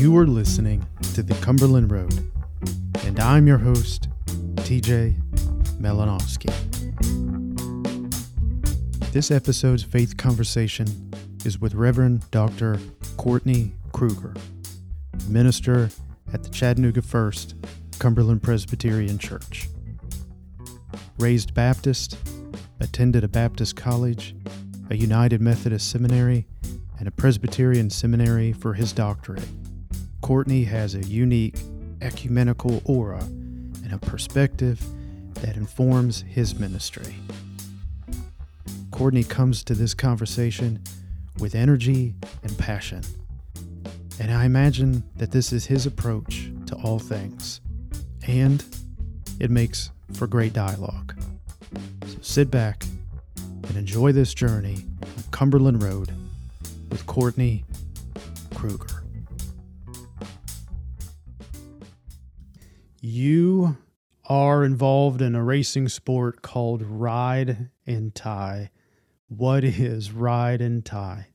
You are listening to the Cumberland Road, and I'm your host, TJ Melanowski. This episode's faith conversation is with Reverend Dr. Courtney Kruger, minister at the Chattanooga First Cumberland Presbyterian Church. Raised Baptist, attended a Baptist college, a United Methodist seminary, and a Presbyterian seminary for his doctorate. Courtney has a unique ecumenical aura and a perspective that informs his ministry. Courtney comes to this conversation with energy and passion. And I imagine that this is his approach to all things. And it makes for great dialogue. So sit back and enjoy this journey on Cumberland Road with Courtney Kruger. You are involved in a racing sport called ride and tie. What is ride and tie?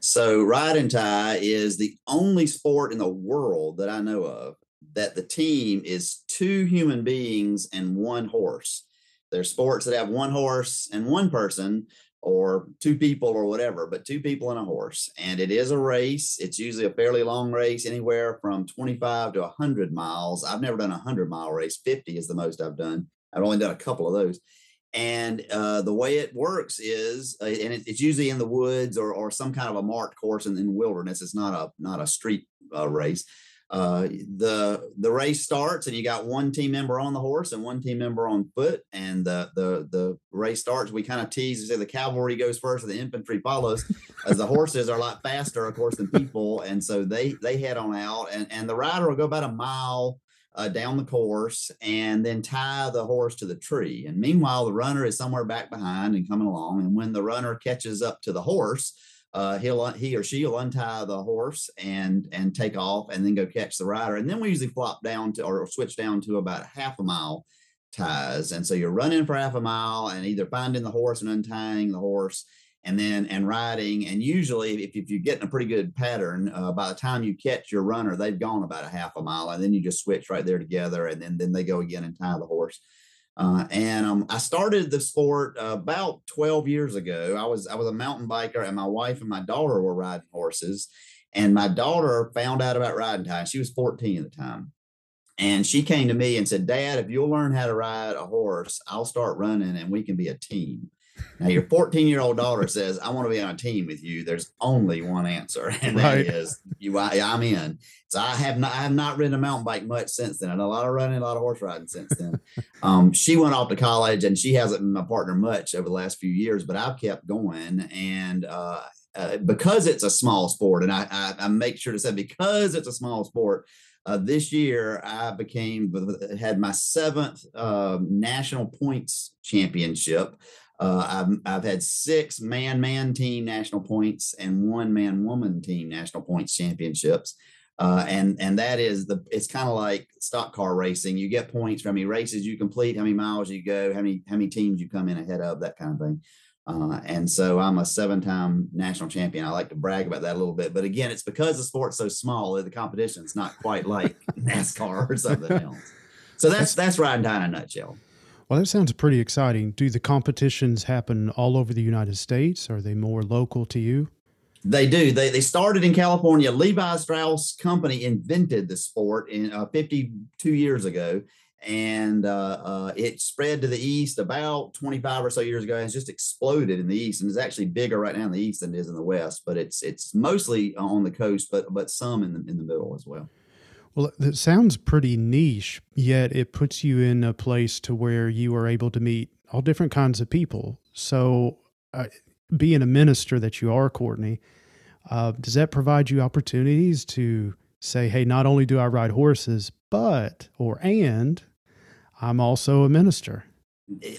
So, ride and tie is the only sport in the world that I know of that the team is two human beings and one horse. There's sports that have one horse and one person, or two people, or whatever, but two people and a horse. And it is a race. It's usually a fairly long race, anywhere from 25 to 100 miles. I've never done a 100 mile race, 50 is the most I've done. I've only done a couple of those. And uh, the way it works is, uh, and it, it's usually in the woods or, or some kind of a marked course in, in wilderness. It's not a not a street uh, race uh, the the race starts and you got one team member on the horse and one team member on foot and the the the race starts. We kind of tease and say the cavalry goes first and the infantry follows as the horses are a lot faster of course than people. And so they they head on out and and the rider will go about a mile uh, down the course and then tie the horse to the tree. And meanwhile the runner is somewhere back behind and coming along. And when the runner catches up to the horse uh, he'll he or she will untie the horse and and take off and then go catch the rider. And then we usually flop down to or switch down to about half a mile ties. And so you're running for half a mile and either finding the horse and untying the horse and then and riding. And usually if, if you're getting a pretty good pattern uh, by the time you catch your runner they've gone about a half a mile and then you just switch right there together and then then they go again and tie the horse uh, and um, I started the sport uh, about 12 years ago. I was I was a mountain biker, and my wife and my daughter were riding horses. And my daughter found out about ride and tie. She was 14 at the time, and she came to me and said, "Dad, if you'll learn how to ride a horse, I'll start running, and we can be a team." Now, your 14 year old daughter says, I want to be on a team with you. There's only one answer, and right. that is you. I, am in. So I have not, I have not ridden a mountain bike much since then. I done a lot of running, a lot of horse riding since then. um, she went off to college and she hasn't been my partner much over the last few years, but I've kept going. And, uh, uh, because it's a small sport, and I, I, I, make sure to say because it's a small sport, uh, this year I became had my seventh uh, national points championship. Uh, I've, I've had six man man team national points and one man woman team national points championships. Uh, and and that is the it's kind of like stock car racing. You get points for how many races you complete, how many miles you go, how many how many teams you come in ahead of, that kind of thing. Uh, and so I'm a seven-time national champion. I like to brag about that a little bit, but again, it's because the sport's so small that the competition's not quite like NASCAR or something else. So that's that's ride and tie in a nutshell. Well, that sounds pretty exciting. Do the competitions happen all over the United States? Are they more local to you? They do. They, they started in California. Levi Strauss Company invented the sport in uh, 52 years ago, and uh, uh, it spread to the east about 25 or so years ago. It's just exploded in the east, and it's actually bigger right now in the east than it is in the west. But it's it's mostly on the coast, but but some in the in the middle as well. Well, it sounds pretty niche, yet it puts you in a place to where you are able to meet all different kinds of people. So, uh, being a minister that you are, Courtney, uh, does that provide you opportunities to say, hey, not only do I ride horses, but, or, and I'm also a minister?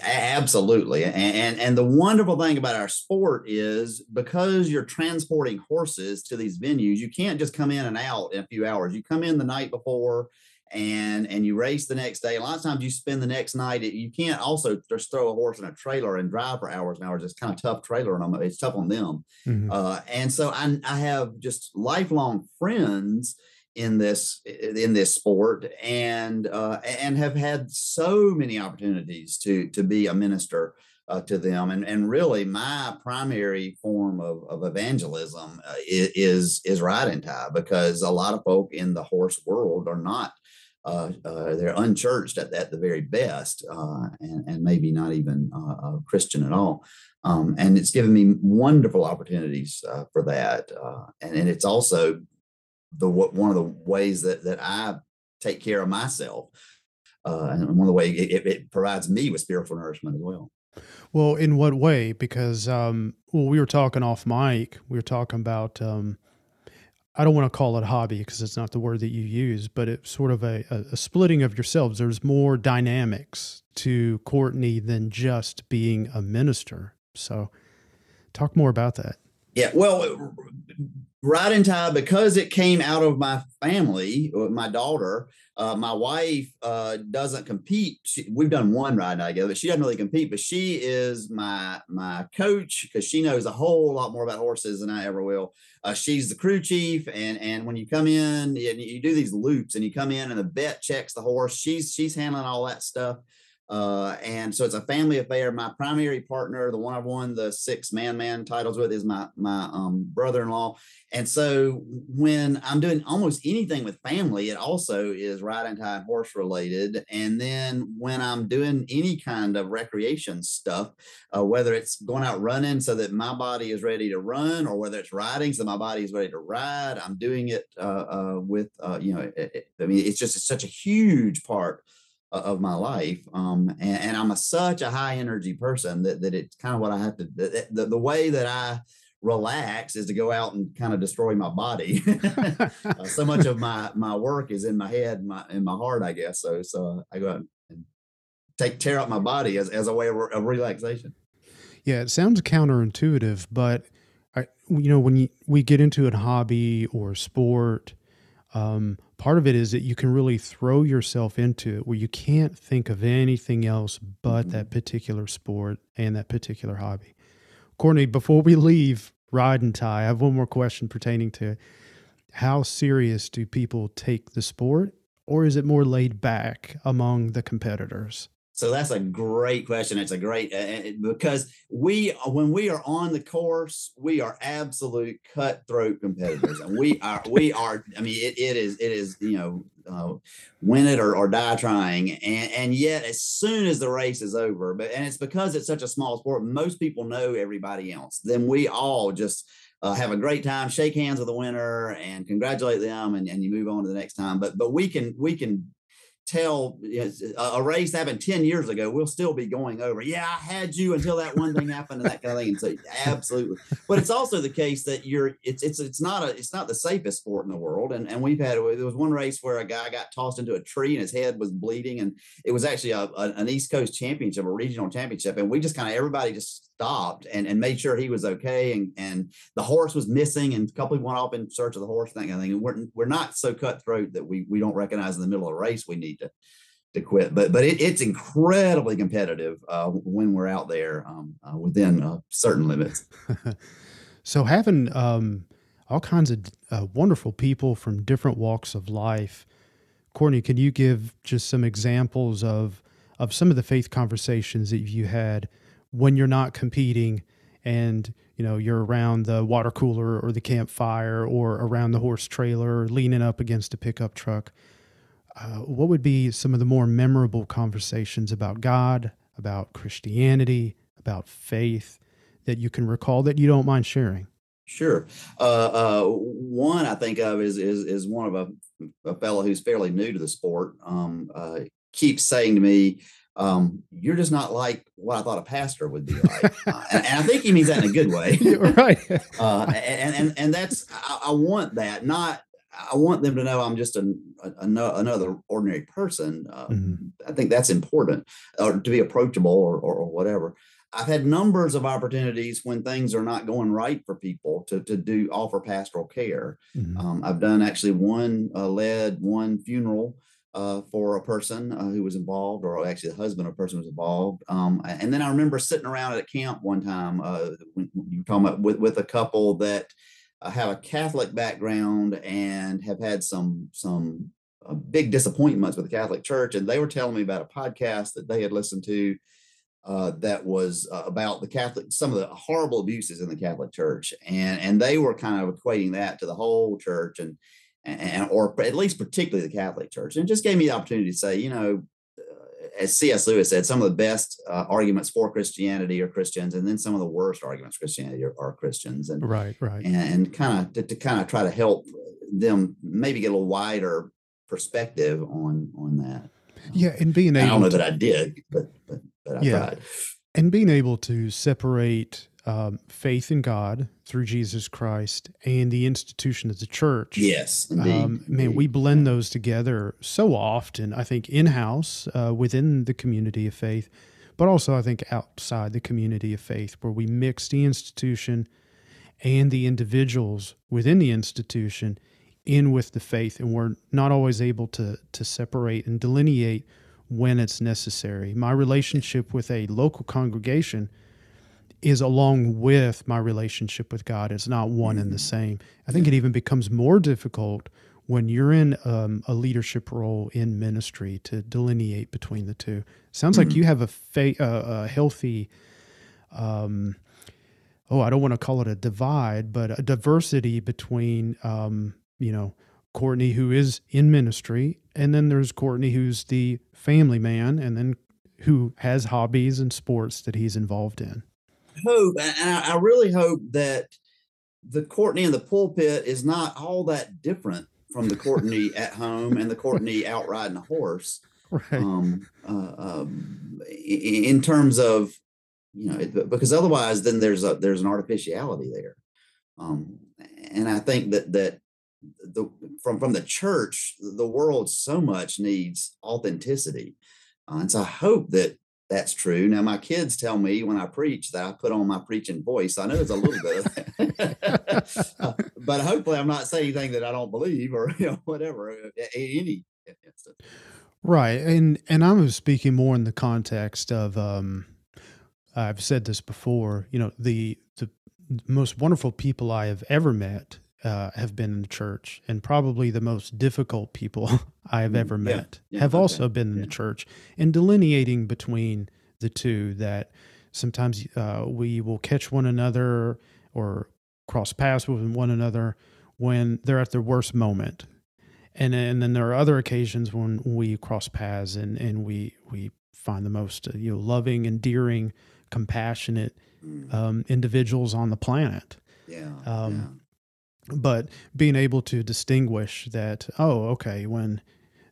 Absolutely. And, and, and the wonderful thing about our sport is because you're transporting horses to these venues, you can't just come in and out in a few hours. You come in the night before and and you race the next day. A lot of times you spend the next night. You can't also just throw a horse in a trailer and drive for hours and hours. It's kind of tough trailer on them. It's tough on them. Mm-hmm. Uh, and so I, I have just lifelong friends in this in this sport and uh, and have had so many opportunities to to be a minister uh, to them. And, and really, my primary form of, of evangelism uh, is, is ride and tie because a lot of folk in the horse world are not. Uh, uh, they're unchurched at, at the very best, uh, and, and maybe not even Christian at all. Um, and it's given me wonderful opportunities for that. and, and it's also the one of the ways that that I take care of myself. Uh, and one of the ways it, it, provides me with spiritual nourishment as well. Well, in what way? Because um, well, we were talking off mic. We were talking about. Um, I don't want to call it hobby because it's not the word that you use, but it's sort of a, a, a splitting of yourselves. There's more dynamics to Courtney than just being a minister. So, talk more about that. Yeah, well, ride and tie because it came out of my family, uh, my daughter uh, my wife uh, doesn't compete. She, we've done one ride together, but she doesn't really compete. But she is my my coach because she knows a whole lot more about horses than I ever will. Uh, she's the crew chief, and and when you come in and you do these loops, and you come in and the vet checks the horse, she's she's handling all that stuff. Uh, and so it's a family affair. My primary partner, the one I've won the six man man titles with, is my my um, brother in law. And so when I'm doing almost anything with family, it also is ride and tie horse related. And then when I'm doing any kind of recreation stuff, uh, whether it's going out running so that my body is ready to run, or whether it's riding so my body is ready to ride, I'm doing it uh, uh with uh, you know. It, it, I mean, it's just it's such a huge part of my life. Um, and, and, I'm a, such a high energy person that, that it's kind of what I have to, the, the, the way that I relax is to go out and kind of destroy my body. uh, so much of my, my work is in my head, my, in my heart, I guess. So, so I go out and take, tear up my body as, as a way of, of relaxation. Yeah. It sounds counterintuitive, but I, you know, when you, we get into a hobby or sport, um, part of it is that you can really throw yourself into it where you can't think of anything else but mm-hmm. that particular sport and that particular hobby. Courtney, before we leave ride and tie, I have one more question pertaining to how serious do people take the sport or is it more laid back among the competitors? So that's a great question. It's a great uh, because we, when we are on the course, we are absolute cutthroat competitors, and we are, we are. I mean, it, it is, it is, you know, uh, win it or, or die trying, and and yet as soon as the race is over, but and it's because it's such a small sport, most people know everybody else. Then we all just uh, have a great time, shake hands with the winner, and congratulate them, and, and you move on to the next time. But but we can we can tell a race happened 10 years ago, we'll still be going over, yeah, I had you until that one thing happened and that kind of thing. So absolutely. But it's also the case that you're it's it's it's not a it's not the safest sport in the world. And and we've had there was one race where a guy got tossed into a tree and his head was bleeding. And it was actually a, a an East Coast championship, a regional championship. And we just kind of everybody just stopped and, and made sure he was okay. And, and the horse was missing and a couple went off in search of the horse, that kind of thing. And we're, we're not so cutthroat that we, we don't recognize in the middle of a race we need to, to quit. But but it, it's incredibly competitive uh, when we're out there um, uh, within uh, certain limits. so having um, all kinds of uh, wonderful people from different walks of life, Courtney, can you give just some examples of of some of the faith conversations that you had when you're not competing and you know you're around the water cooler or the campfire or around the horse trailer leaning up against a pickup truck uh, what would be some of the more memorable conversations about god about christianity about faith that you can recall that you don't mind sharing? Sure. Uh, uh, one i think of is is, is one of a, a fellow who's fairly new to the sport. Um, uh, keeps saying to me um, you're just not like what I thought a pastor would be like. uh, and, and, I think he means that in a good way. right. uh, and, and, and that's, I, I, want that, not, I want them to know I'm just a, a, another ordinary person. Uh, mm-hmm. I think that's important or to be approachable or, or, or, whatever. I've had numbers of opportunities when things are not going right for people to, to do offer pastoral care. Mm-hmm. Um, I've done actually one uh, led one funeral uh, for a person uh, who was involved, or actually the husband of a person was involved. Um, and then I remember sitting around at a camp one time uh, when you were talking about with, with a couple that uh, have a Catholic background and have had some some uh, big disappointments with the Catholic Church, and they were telling me about a podcast that they had listened to uh, that was about the Catholic, some of the horrible abuses in the Catholic Church, and and they were kind of equating that to the whole church, and and or at least particularly the Catholic Church, and it just gave me the opportunity to say, you know, uh, as C.S. Lewis said, some of the best uh, arguments for Christianity are Christians, and then some of the worst arguments for Christianity are, are Christians, and right, right, and, and kind of to, to kind of try to help them maybe get a little wider perspective on on that. Yeah, and being able I don't know to, that I did, but but, but I yeah, tried. And being able to separate um, faith in God through Jesus Christ and the institution of the church. Yes, indeed. Um, man, indeed. we blend those together so often. I think in house uh, within the community of faith, but also I think outside the community of faith, where we mix the institution and the individuals within the institution in with the faith, and we're not always able to to separate and delineate when it's necessary. My relationship with a local congregation is along with my relationship with God. It's not one and the mm-hmm. same. I think it even becomes more difficult when you're in um, a leadership role in ministry to delineate between the two. Sounds mm-hmm. like you have a, fa- uh, a healthy, um, oh, I don't want to call it a divide, but a diversity between, um, you know, Courtney, who is in ministry, and then there's Courtney, who's the family man, and then who has hobbies and sports that he's involved in hope, and I, I really hope that the Courtney in the pulpit is not all that different from the Courtney at home and the Courtney out riding a horse. Right. Um, uh, um, in, in, terms of, you know, because otherwise, then there's a there's an artificiality there, um, and I think that that the from from the church, the world so much needs authenticity, uh, and so I hope that that's true. Now, my kids tell me when I preach that I put on my preaching voice. I know it's a little bit of that, uh, but hopefully, I'm not saying anything that I don't believe or you know whatever. Any instance. Right, and and I'm speaking more in the context of um, I've said this before. You know, the the most wonderful people I have ever met uh, have been in the church, and probably the most difficult people I have mm, ever met yeah, yeah, have okay. also been in yeah. the church. And delineating between the two, that sometimes uh, we will catch one another or cross paths with one another when they're at their worst moment. And, and then there are other occasions when we cross paths and, and we, we find the most uh, you know loving, endearing, compassionate mm. um, individuals on the planet. Yeah, um, but being able to distinguish that oh okay when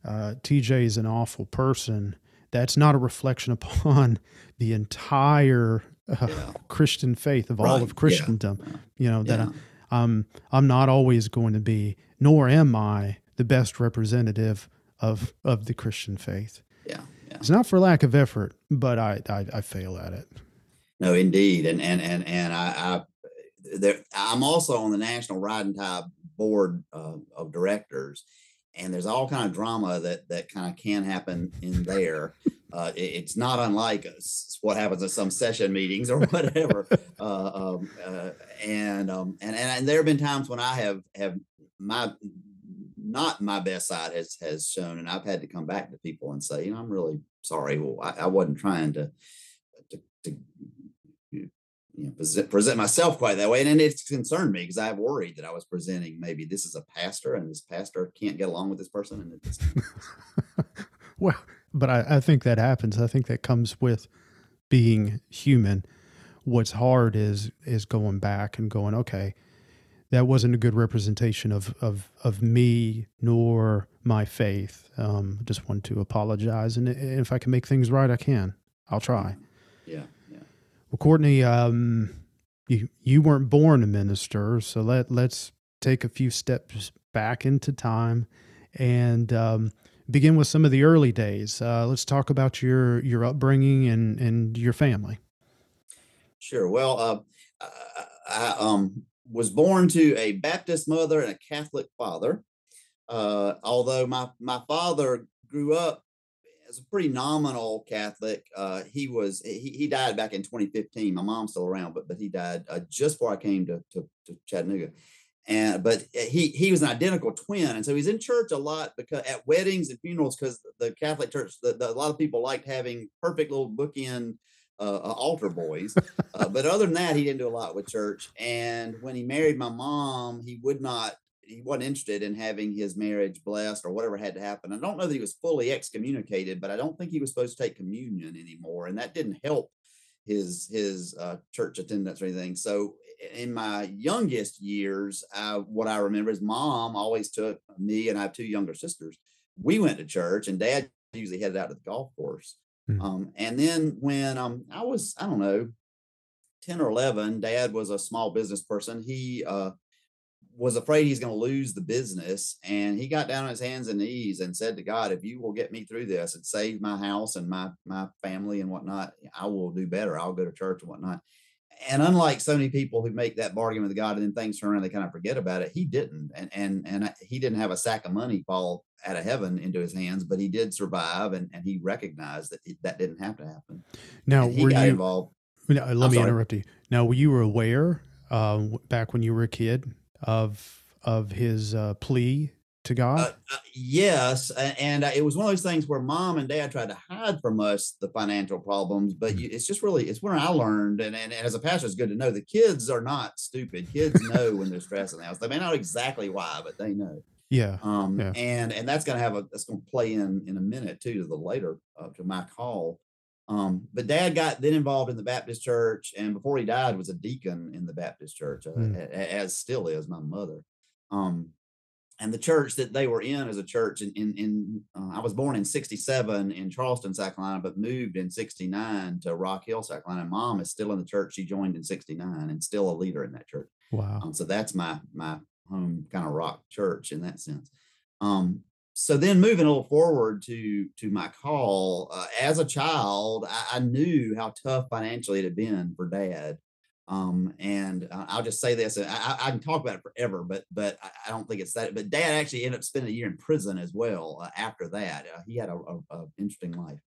uh, tj is an awful person that's not a reflection upon the entire uh, yeah. christian faith of right. all of christendom yeah. you know that yeah. I, um, i'm not always going to be nor am i the best representative of of the christian faith yeah, it's not for lack of effort but I, I i fail at it no indeed and and and and i, I there, I'm also on the National Ride and Tie Board uh, of Directors, and there's all kind of drama that that kind of can happen in there. Uh, it, it's not unlike what happens at some session meetings or whatever. uh, um, uh, and, um, and and and there have been times when I have have my not my best side has has shown, and I've had to come back to people and say, you know, I'm really sorry. Well, I, I wasn't trying to to, to you know, present, present myself quite that way. And, and it's concerned me because I have worried that I was presenting maybe this is a pastor and this pastor can't get along with this person. And it's well, but I, I think that happens. I think that comes with being human. What's hard is is going back and going, okay, that wasn't a good representation of of of me nor my faith. Um, just want to apologize, and if I can make things right, I can. I'll try. Yeah. Well, Courtney, um, you you weren't born a minister, so let let's take a few steps back into time and um, begin with some of the early days. Uh, let's talk about your your upbringing and and your family. Sure. Well, uh, I, I um, was born to a Baptist mother and a Catholic father. Uh, although my my father grew up as a pretty nominal Catholic. Uh, he was he, he died back in 2015. My mom's still around, but but he died uh, just before I came to, to, to Chattanooga. And but he he was an identical twin, and so he's in church a lot because at weddings and funerals because the Catholic Church, the, the, a lot of people liked having perfect little bookend uh, uh, altar boys. Uh, but other than that, he didn't do a lot with church. And when he married my mom, he would not he wasn't interested in having his marriage blessed or whatever had to happen. I don't know that he was fully excommunicated, but I don't think he was supposed to take communion anymore, and that didn't help his his uh, church attendance or anything. So in my youngest years, I, what I remember is mom always took me and I have two younger sisters. We went to church, and dad usually headed out to the golf course. Mm-hmm. Um, and then when um, I was, I don't know, 10 or 11, dad was a small business person. He uh, was afraid he's going to lose the business. And he got down on his hands and knees and said to God, if you will get me through this and save my house and my, my family and whatnot, I will do better. I'll go to church and whatnot. And unlike so many people who make that bargain with God and then things turn around, they kind of forget about it. He didn't, and and and he didn't have a sack of money fall out of heaven into his hands, but he did survive, and and he recognized that that didn't have to happen. Now, were you involved? let I'm me sorry. interrupt you. Now, were you aware uh, back when you were a kid of of his uh, plea to God? Uh, uh, yes, and uh, it was one of those things where mom and dad tried to hide from us the financial problems, but mm-hmm. you, it's just really it's where I learned, and, and, and as a pastor, it's good to know the kids are not stupid. Kids know when they're stressed in the house. They may not exactly why, but they know. Yeah. Um. Yeah. And and that's going to have a that's going to play in in a minute too to the later uh, to my call. Um, but dad got then involved in the Baptist church, and before he died, was a deacon in the Baptist church, uh, mm. as still is my mother. Um, and the church that they were in as a church in in, in uh, I was born in '67 in Charleston, South Carolina, but moved in '69 to Rock Hill, South Carolina. Mom is still in the church she joined in '69 and still a leader in that church. Wow! Um, so that's my my home kind of rock church in that sense. Um, so then moving a little forward to to my call uh, as a child, I, I, knew how tough financially it had been for dad. Um, and uh, I'll just say this: I, I, can talk about it forever, but but I don't think it's that. But Dad actually ended up spending a year in prison as well uh, after that. Uh, he had a, a, a, interesting life,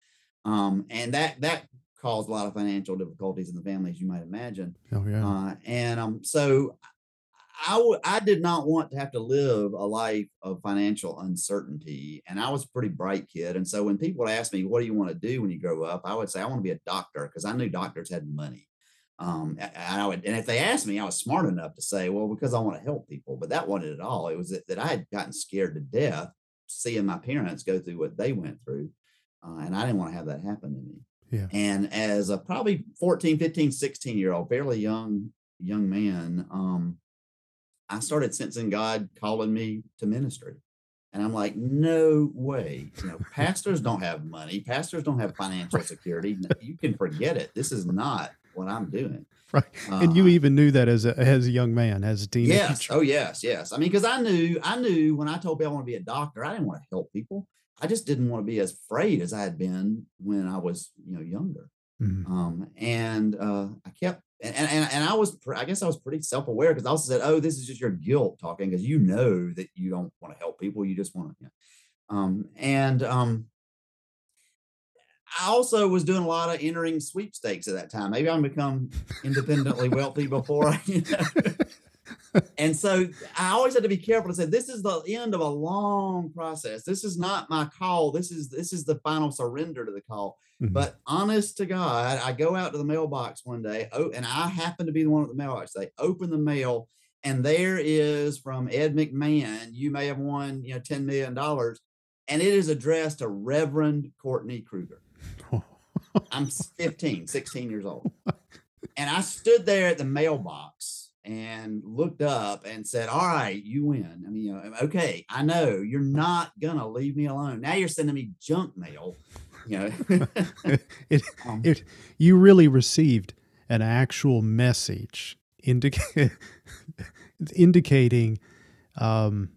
um, and that that caused a lot of financial difficulties in the family, as you might imagine. Oh yeah. Uh, and um, so I w- I did not want to have to live a life of financial uncertainty, and I was a pretty bright kid. And so when people ask me, "What do you want to do when you grow up?" I would say, "I want to be a doctor," because I knew doctors had money. Um, and I would, and if they asked me, I was smart enough to say, well, because I want to help people, but that wasn't at all. It was that, that I had gotten scared to death seeing my parents go through what they went through. Uh, and I didn't want to have that happen to me. Yeah. And as a probably 14, 15, 16 year old, fairly young, young man, um, I started sensing God calling me to ministry. And I'm like, no way. You know, pastors don't have money. Pastors don't have financial security. You can forget it. This is not what I'm doing. Right. And uh, you even knew that as a as a young man, as a teenager. Yes. Oh yes, yes. I mean, because I knew I knew when I told people I want to be a doctor, I didn't want to help people. I just didn't want to be as afraid as I had been when I was, you know, younger. Mm-hmm. Um, and uh, I kept and, and and I was I guess I was pretty self aware because I also said, oh, this is just your guilt talking because you know that you don't want to help people, you just want to. You know. Um, and um, I also was doing a lot of entering sweepstakes at that time. Maybe I'm become independently wealthy before I, you know. And so I always had to be careful to say this is the end of a long process. This is not my call. This is this is the final surrender to the call. Mm-hmm. But honest to God, I go out to the mailbox one day, oh, and I happen to be the one at the mailbox. They open the mail, and there is from Ed McMahon. You may have won, you know, ten million dollars, and it is addressed to Reverend Courtney Kruger. I'm 15, 16 years old. And I stood there at the mailbox and looked up and said, All right, you win. I mean, you know, okay, I know you're not gonna leave me alone. Now you're sending me junk mail. You know, it, um, it, you really received an actual message indica- indicating um,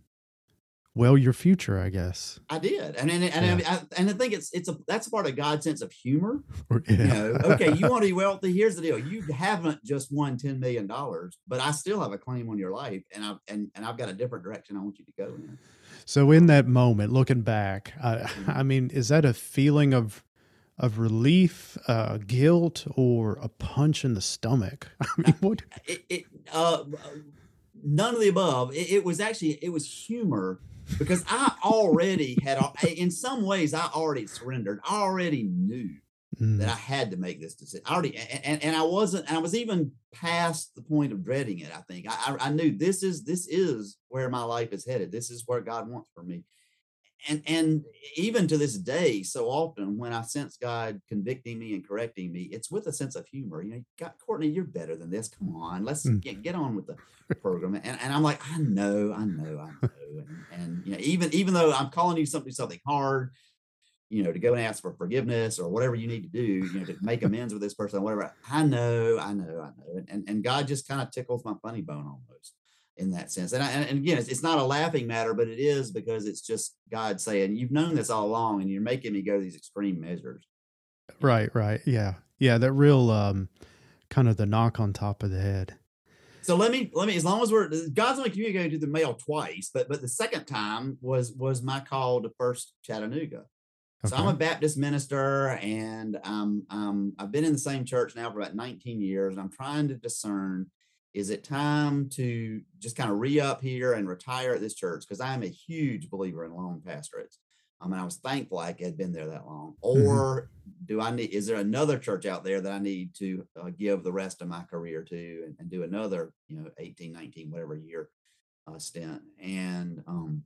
well your future, I guess. I did, and and and, yeah. I, and I think it's it's a that's part of God's sense of humor. Yeah. You know, okay, you want to be wealthy. Here's the deal: you haven't just won ten million dollars, but I still have a claim on your life, and I and and I've got a different direction I want you to go in. So, in that moment, looking back, uh, I mean, is that a feeling of of relief, uh, guilt, or a punch in the stomach? I mean, what? It, it, uh, none of the above. It, it was actually it was humor because I already had, in some ways, I already surrendered. I already knew mm. that I had to make this decision. I already, and, and I wasn't, and I was even past the point of dreading it. I think I, I knew this is this is where my life is headed. This is where God wants for me and and even to this day, so often when I sense God convicting me and correcting me, it's with a sense of humor. You know, God, Courtney, you're better than this. Come on, let's mm. get, get on with the program. And, and I'm like, I know, I know, I know. And, and you know, even even though I'm calling you something something hard, you know, to go and ask for forgiveness or whatever you need to do, you know, to make amends with this person, whatever. I know, I know, I know. And and God just kind of tickles my funny bone almost in that sense. And, I, and again, it's, it's, not a laughing matter, but it is because it's just God saying, "You've known this all along, and you're making me go these extreme measures." Right, right, yeah, yeah. That real um, kind of the knock on top of the head. So let me let me as long as we're God's only communicating to do the mail twice, but but the second time was was my call to First Chattanooga. So I'm a Baptist minister, and um, um, I've been in the same church now for about 19 years, and I'm trying to discern is it time to just kind of re up here and retire at this church? Because I'm a huge believer in long pastorates. I mean, I was thankful I had been there that long. Mm-hmm. Or mm-hmm. do I need, is there another church out there that I need to uh, give the rest of my career to and, and, do another, you know, 18, 19, whatever year uh, stint? And, um,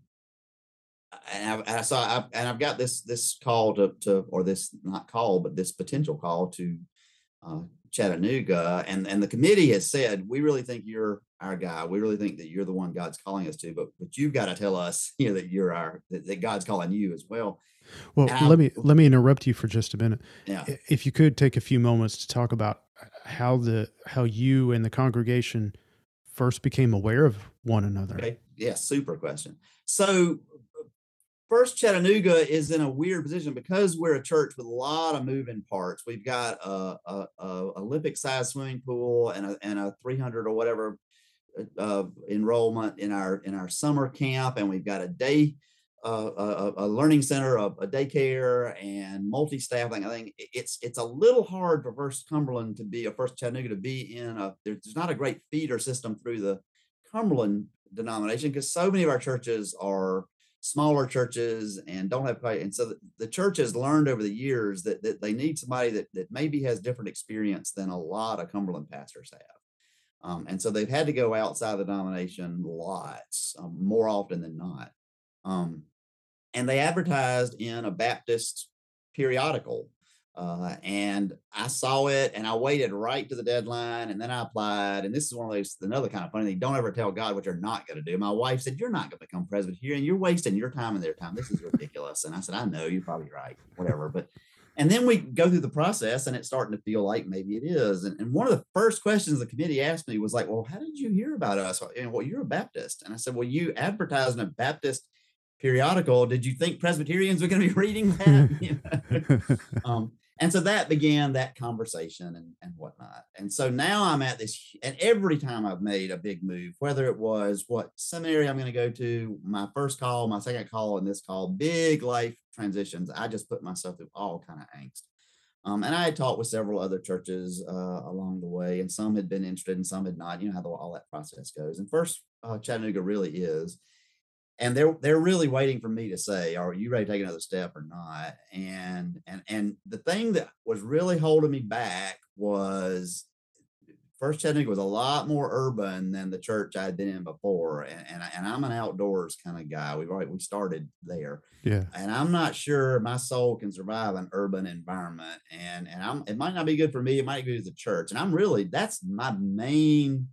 and, I've, and I saw, I've, and I've got this, this call to, to, or this not call, but this potential call to uh, Chattanooga, and and the committee has said we really think you're our guy. We really think that you're the one God's calling us to, but but you've got to tell us, you know, that you're our that, that God's calling you as well. Well, let me let me interrupt you for just a minute. Yeah. If you could take a few moments to talk about uh, how the how you and the congregation first became aware of one another. Okay. Yeah, super question. So First, Chattanooga is in a weird position because we're a church with a lot of moving parts. We've got a, a, a Olympic sized swimming pool and a, and a 300 or whatever uh, enrollment in our in our summer camp, and we've got a day uh, a, a, learning center, a, a daycare, and multi-staff thing. I think it's it's a little hard for First Cumberland to be a First Chattanooga to be in a. There's not a great feeder system through the Cumberland denomination because so many of our churches are smaller churches and don't have and so the, the church has learned over the years that, that they need somebody that, that maybe has different experience than a lot of cumberland pastors have. Um, and so they've had to go outside the denomination lots um, more often than not. Um, and they advertised in a baptist periodical uh, and I saw it and I waited right to the deadline and then I applied. And this is one of those, another kind of funny thing. Don't ever tell God what you're not going to do. My wife said, You're not going to become president here and You're wasting your time and their time. This is ridiculous. and I said, I know you're probably right, whatever. But, and then we go through the process and it's starting to feel like maybe it is. And, and one of the first questions the committee asked me was like, Well, how did you hear about us? And well, you're a Baptist. And I said, Well, you advertise in a Baptist periodical. Did you think Presbyterians were going to be reading that? um, and so that began that conversation and, and whatnot. And so now I'm at this, and every time I've made a big move, whether it was what seminary I'm going to go to, my first call, my second call, and this call, big life transitions, I just put myself through all kind of angst. Um, and I had talked with several other churches uh, along the way, and some had been interested and some had not. You know how the, all that process goes. And first, uh, Chattanooga really is and they're they're really waiting for me to say, "Are you ready to take another step or not?" And and and the thing that was really holding me back was First Chattanooga was a lot more urban than the church I had been in before, and and, and I'm an outdoors kind of guy. We've already we started there, yeah. And I'm not sure my soul can survive an urban environment, and and I'm it might not be good for me. It might be good as a church, and I'm really that's my main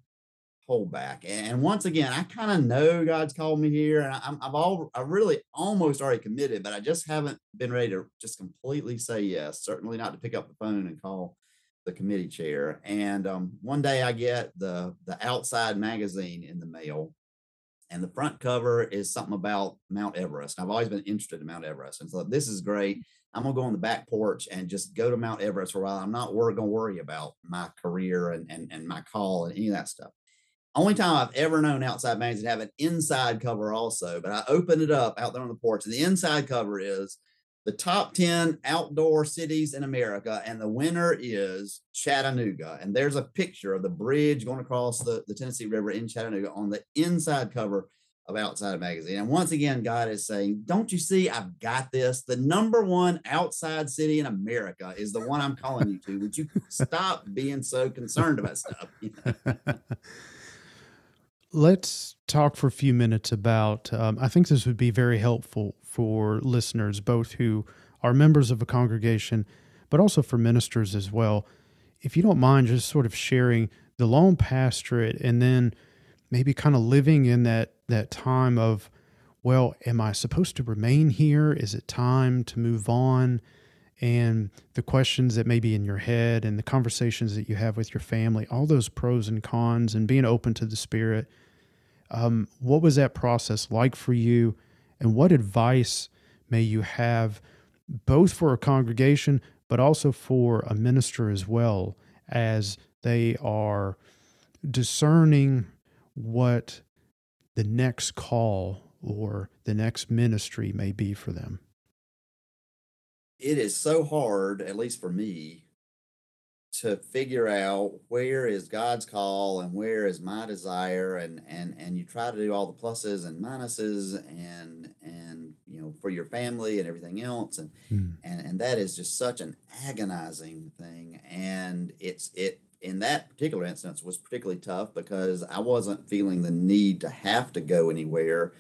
hold back. And once again, I kind of know God's called me here, and I'm, I've all I really almost already committed, but I just haven't been ready to just completely say yes. Certainly not to pick up the phone and call the committee chair. And um, one day I get the the outside magazine in the mail, and the front cover is something about Mount Everest. I've always been interested in Mount Everest, and so this is great. I'm gonna go on the back porch and just go to Mount Everest for a while. I'm not gonna worry about my career and, and and my call and any of that stuff. Only time I've ever known Outside Magazine have an inside cover also, but I opened it up out there on the porch, and the inside cover is the top 10 outdoor cities in America, and the winner is Chattanooga. And there's a picture of the bridge going across the, the Tennessee River in Chattanooga on the inside cover of Outside Magazine. And once again, God is saying, Don't you see, I've got this. The number one outside city in America is the one I'm calling you to. Would you stop being so concerned about stuff? Let's talk for a few minutes about. Um, I think this would be very helpful for listeners, both who are members of a congregation, but also for ministers as well. If you don't mind, just sort of sharing the lone pastorate and then maybe kind of living in that that time of well am i supposed to remain here is it time to move on and the questions that may be in your head and the conversations that you have with your family all those pros and cons and being open to the spirit um, what was that process like for you and what advice may you have both for a congregation but also for a minister as well as they are discerning what the next call or the next ministry may be for them? It is so hard, at least for me, to figure out where is God's call and where is my desire and and and you try to do all the pluses and minuses and and you know for your family and everything else and mm. and and that is just such an agonizing thing and it's it in that particular instance was particularly tough because I wasn't feeling the need to have to go anywhere.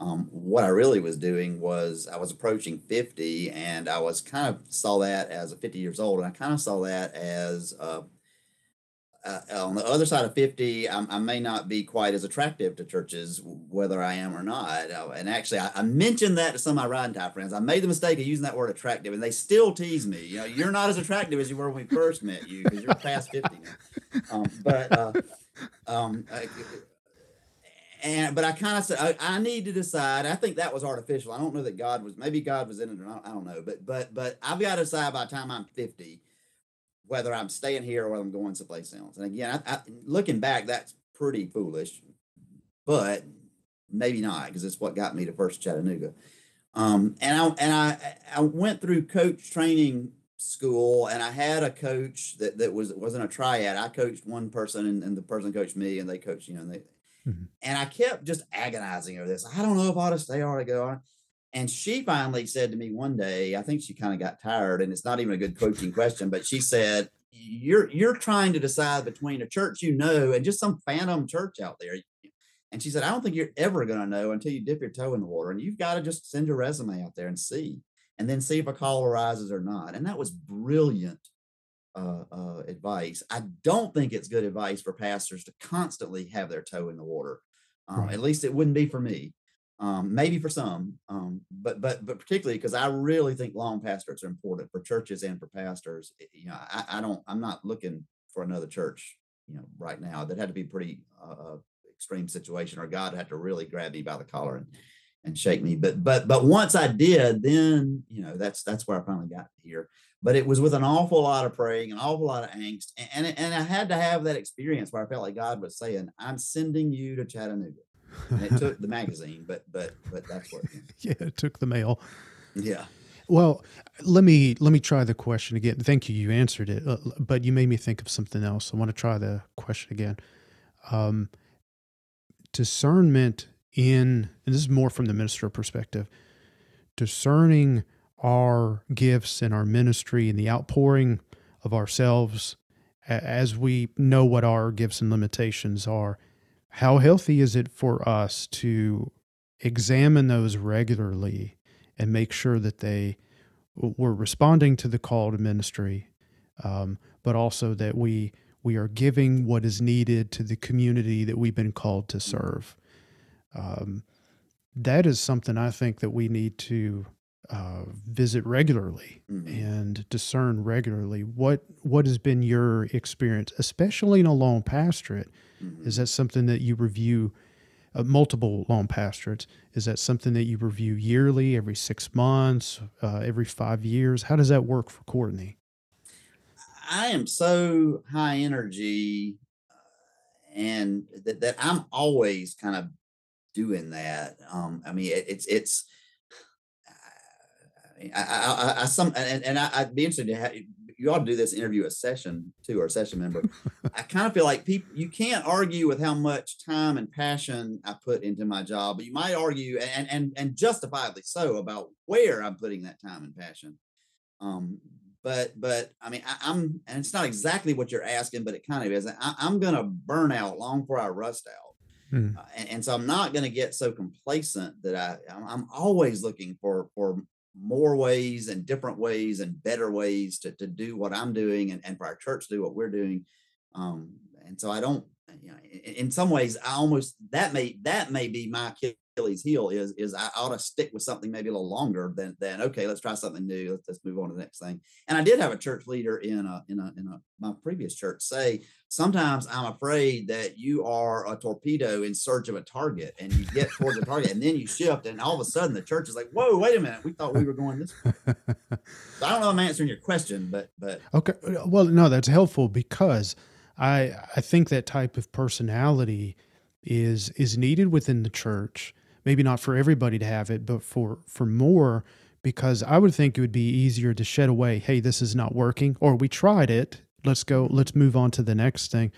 Um, what I really was doing was I was approaching 50 and I was kind of saw that as a 50 years old. And I kind of saw that as uh, uh, on the other side of 50, I, I, may not be quite as attractive to churches, whether I am or not. Uh, and actually, I, I, mentioned that to some of my ride and tie friends. I made the mistake of using that word attractive, and they still tease me. You know, you're not as attractive as you were when we first met you because you're past 50 now. Um, but, uh, um, I, and but I kind of said I, I, need to decide. I think that was artificial. I don't know that God was. Maybe God was in it or not. I don't know. But but but I've got to decide by the time I'm 50 whether I'm staying here or whether I'm going someplace else. And again, I, I, looking back, that's pretty foolish, but maybe not because it's what got me to First Chattanooga. Um, and I and I I went through coach training school, and I had a coach that that was wasn't a triad. I coached one person, and, and the person coached me, and they coached you know. And, they, mm-hmm. and I kept just agonizing over this. I don't know if I ought to stay or to go on. And she finally said to me one day, I think she kind of got tired, and it's not even a good coaching question, but she said, You're you're trying to decide between a church you know and just some phantom church out there. And she said, I don't think you're ever to know until you dip your toe in the water. And you've got to just send your resume out there and see, and then see if a call arises or not. And that was brilliant uh, uh, advice. I don't think it's good advice for pastors to constantly have their toe in the water. Um, right. At least it wouldn't be for me um, maybe for some, um, but but but particularly because I really think long pastorates are important for churches and for pastors. You know, I, I, don't, I'm not looking for another church, you know, right now. That had to be pretty uh, uh, extreme situation, or God had to really grab me by the collar and and shake me. But but but once I did, then you know that's that's where I finally got here. But it was with an awful lot of praying, an awful lot of angst, and and, and I had to have that experience where I felt like God was saying, "I'm sending you to Chattanooga." and it took the magazine, but but but that's what. yeah, it took the mail. Yeah. Well, let me let me try the question again. Thank you, you answered it, uh, but you made me think of something else. I want to try the question again. Um, discernment in, and this is more from the minister perspective, discerning our gifts and our ministry and the outpouring of ourselves as we know what our gifts and limitations are how healthy is it for us to examine those regularly and make sure that they we're responding to the call to ministry, um, but also that we we are giving what is needed to the community that we've been called to serve. Um, that is something I think that we need to uh, visit regularly mm-hmm. and discern regularly. What what has been your experience, especially in a lone pastorate? Mm-hmm. Is that something that you review uh, multiple long pastorates. Is that something that you review yearly, every six months, uh, every five years? How does that work for Courtney? I am so high energy uh, and that, that I'm always kind of doing that. Um, I mean, it, it's, it's, I, I, I, I, some, and, and I, would be interested to have, you ought to do this interview a session too, or a session member. I kind of feel like people you can't argue with how much time and passion I put into my job, but you might argue and and and justifiably so about where I'm putting that time and passion. Um, but but I mean I, am and it's not exactly what you're asking, but it kind of is. I, am gonna burn out long before I rust out. Hmm. Uh, and, and, so I'm not going to get so complacent that I I'm always looking for for more ways and different ways and better ways to, to do what I'm doing and, and for our church to do what we're doing. Um, and so I don't, you know, in, in, some ways, I almost that may that may be my Achilles heel is is I ought to stick with something maybe a little longer than than okay, let's try something new. Let's, let's move on to the next thing. And I did have a church leader in a in a in a my previous church say sometimes I'm afraid that you are a torpedo in search of a target and you get towards the target and then you shift and all of a sudden the church is like, whoa, wait a minute, we thought we were going this way. so I don't know I'm answering your question, but but okay, uh, well, no, that's helpful because I I think that type of personality is is needed within the church. Maybe not for everybody to have it, but for for more because I would think it would be easier to shed away, hey, this is not working or we tried it, let's go, let's move on to the next thing.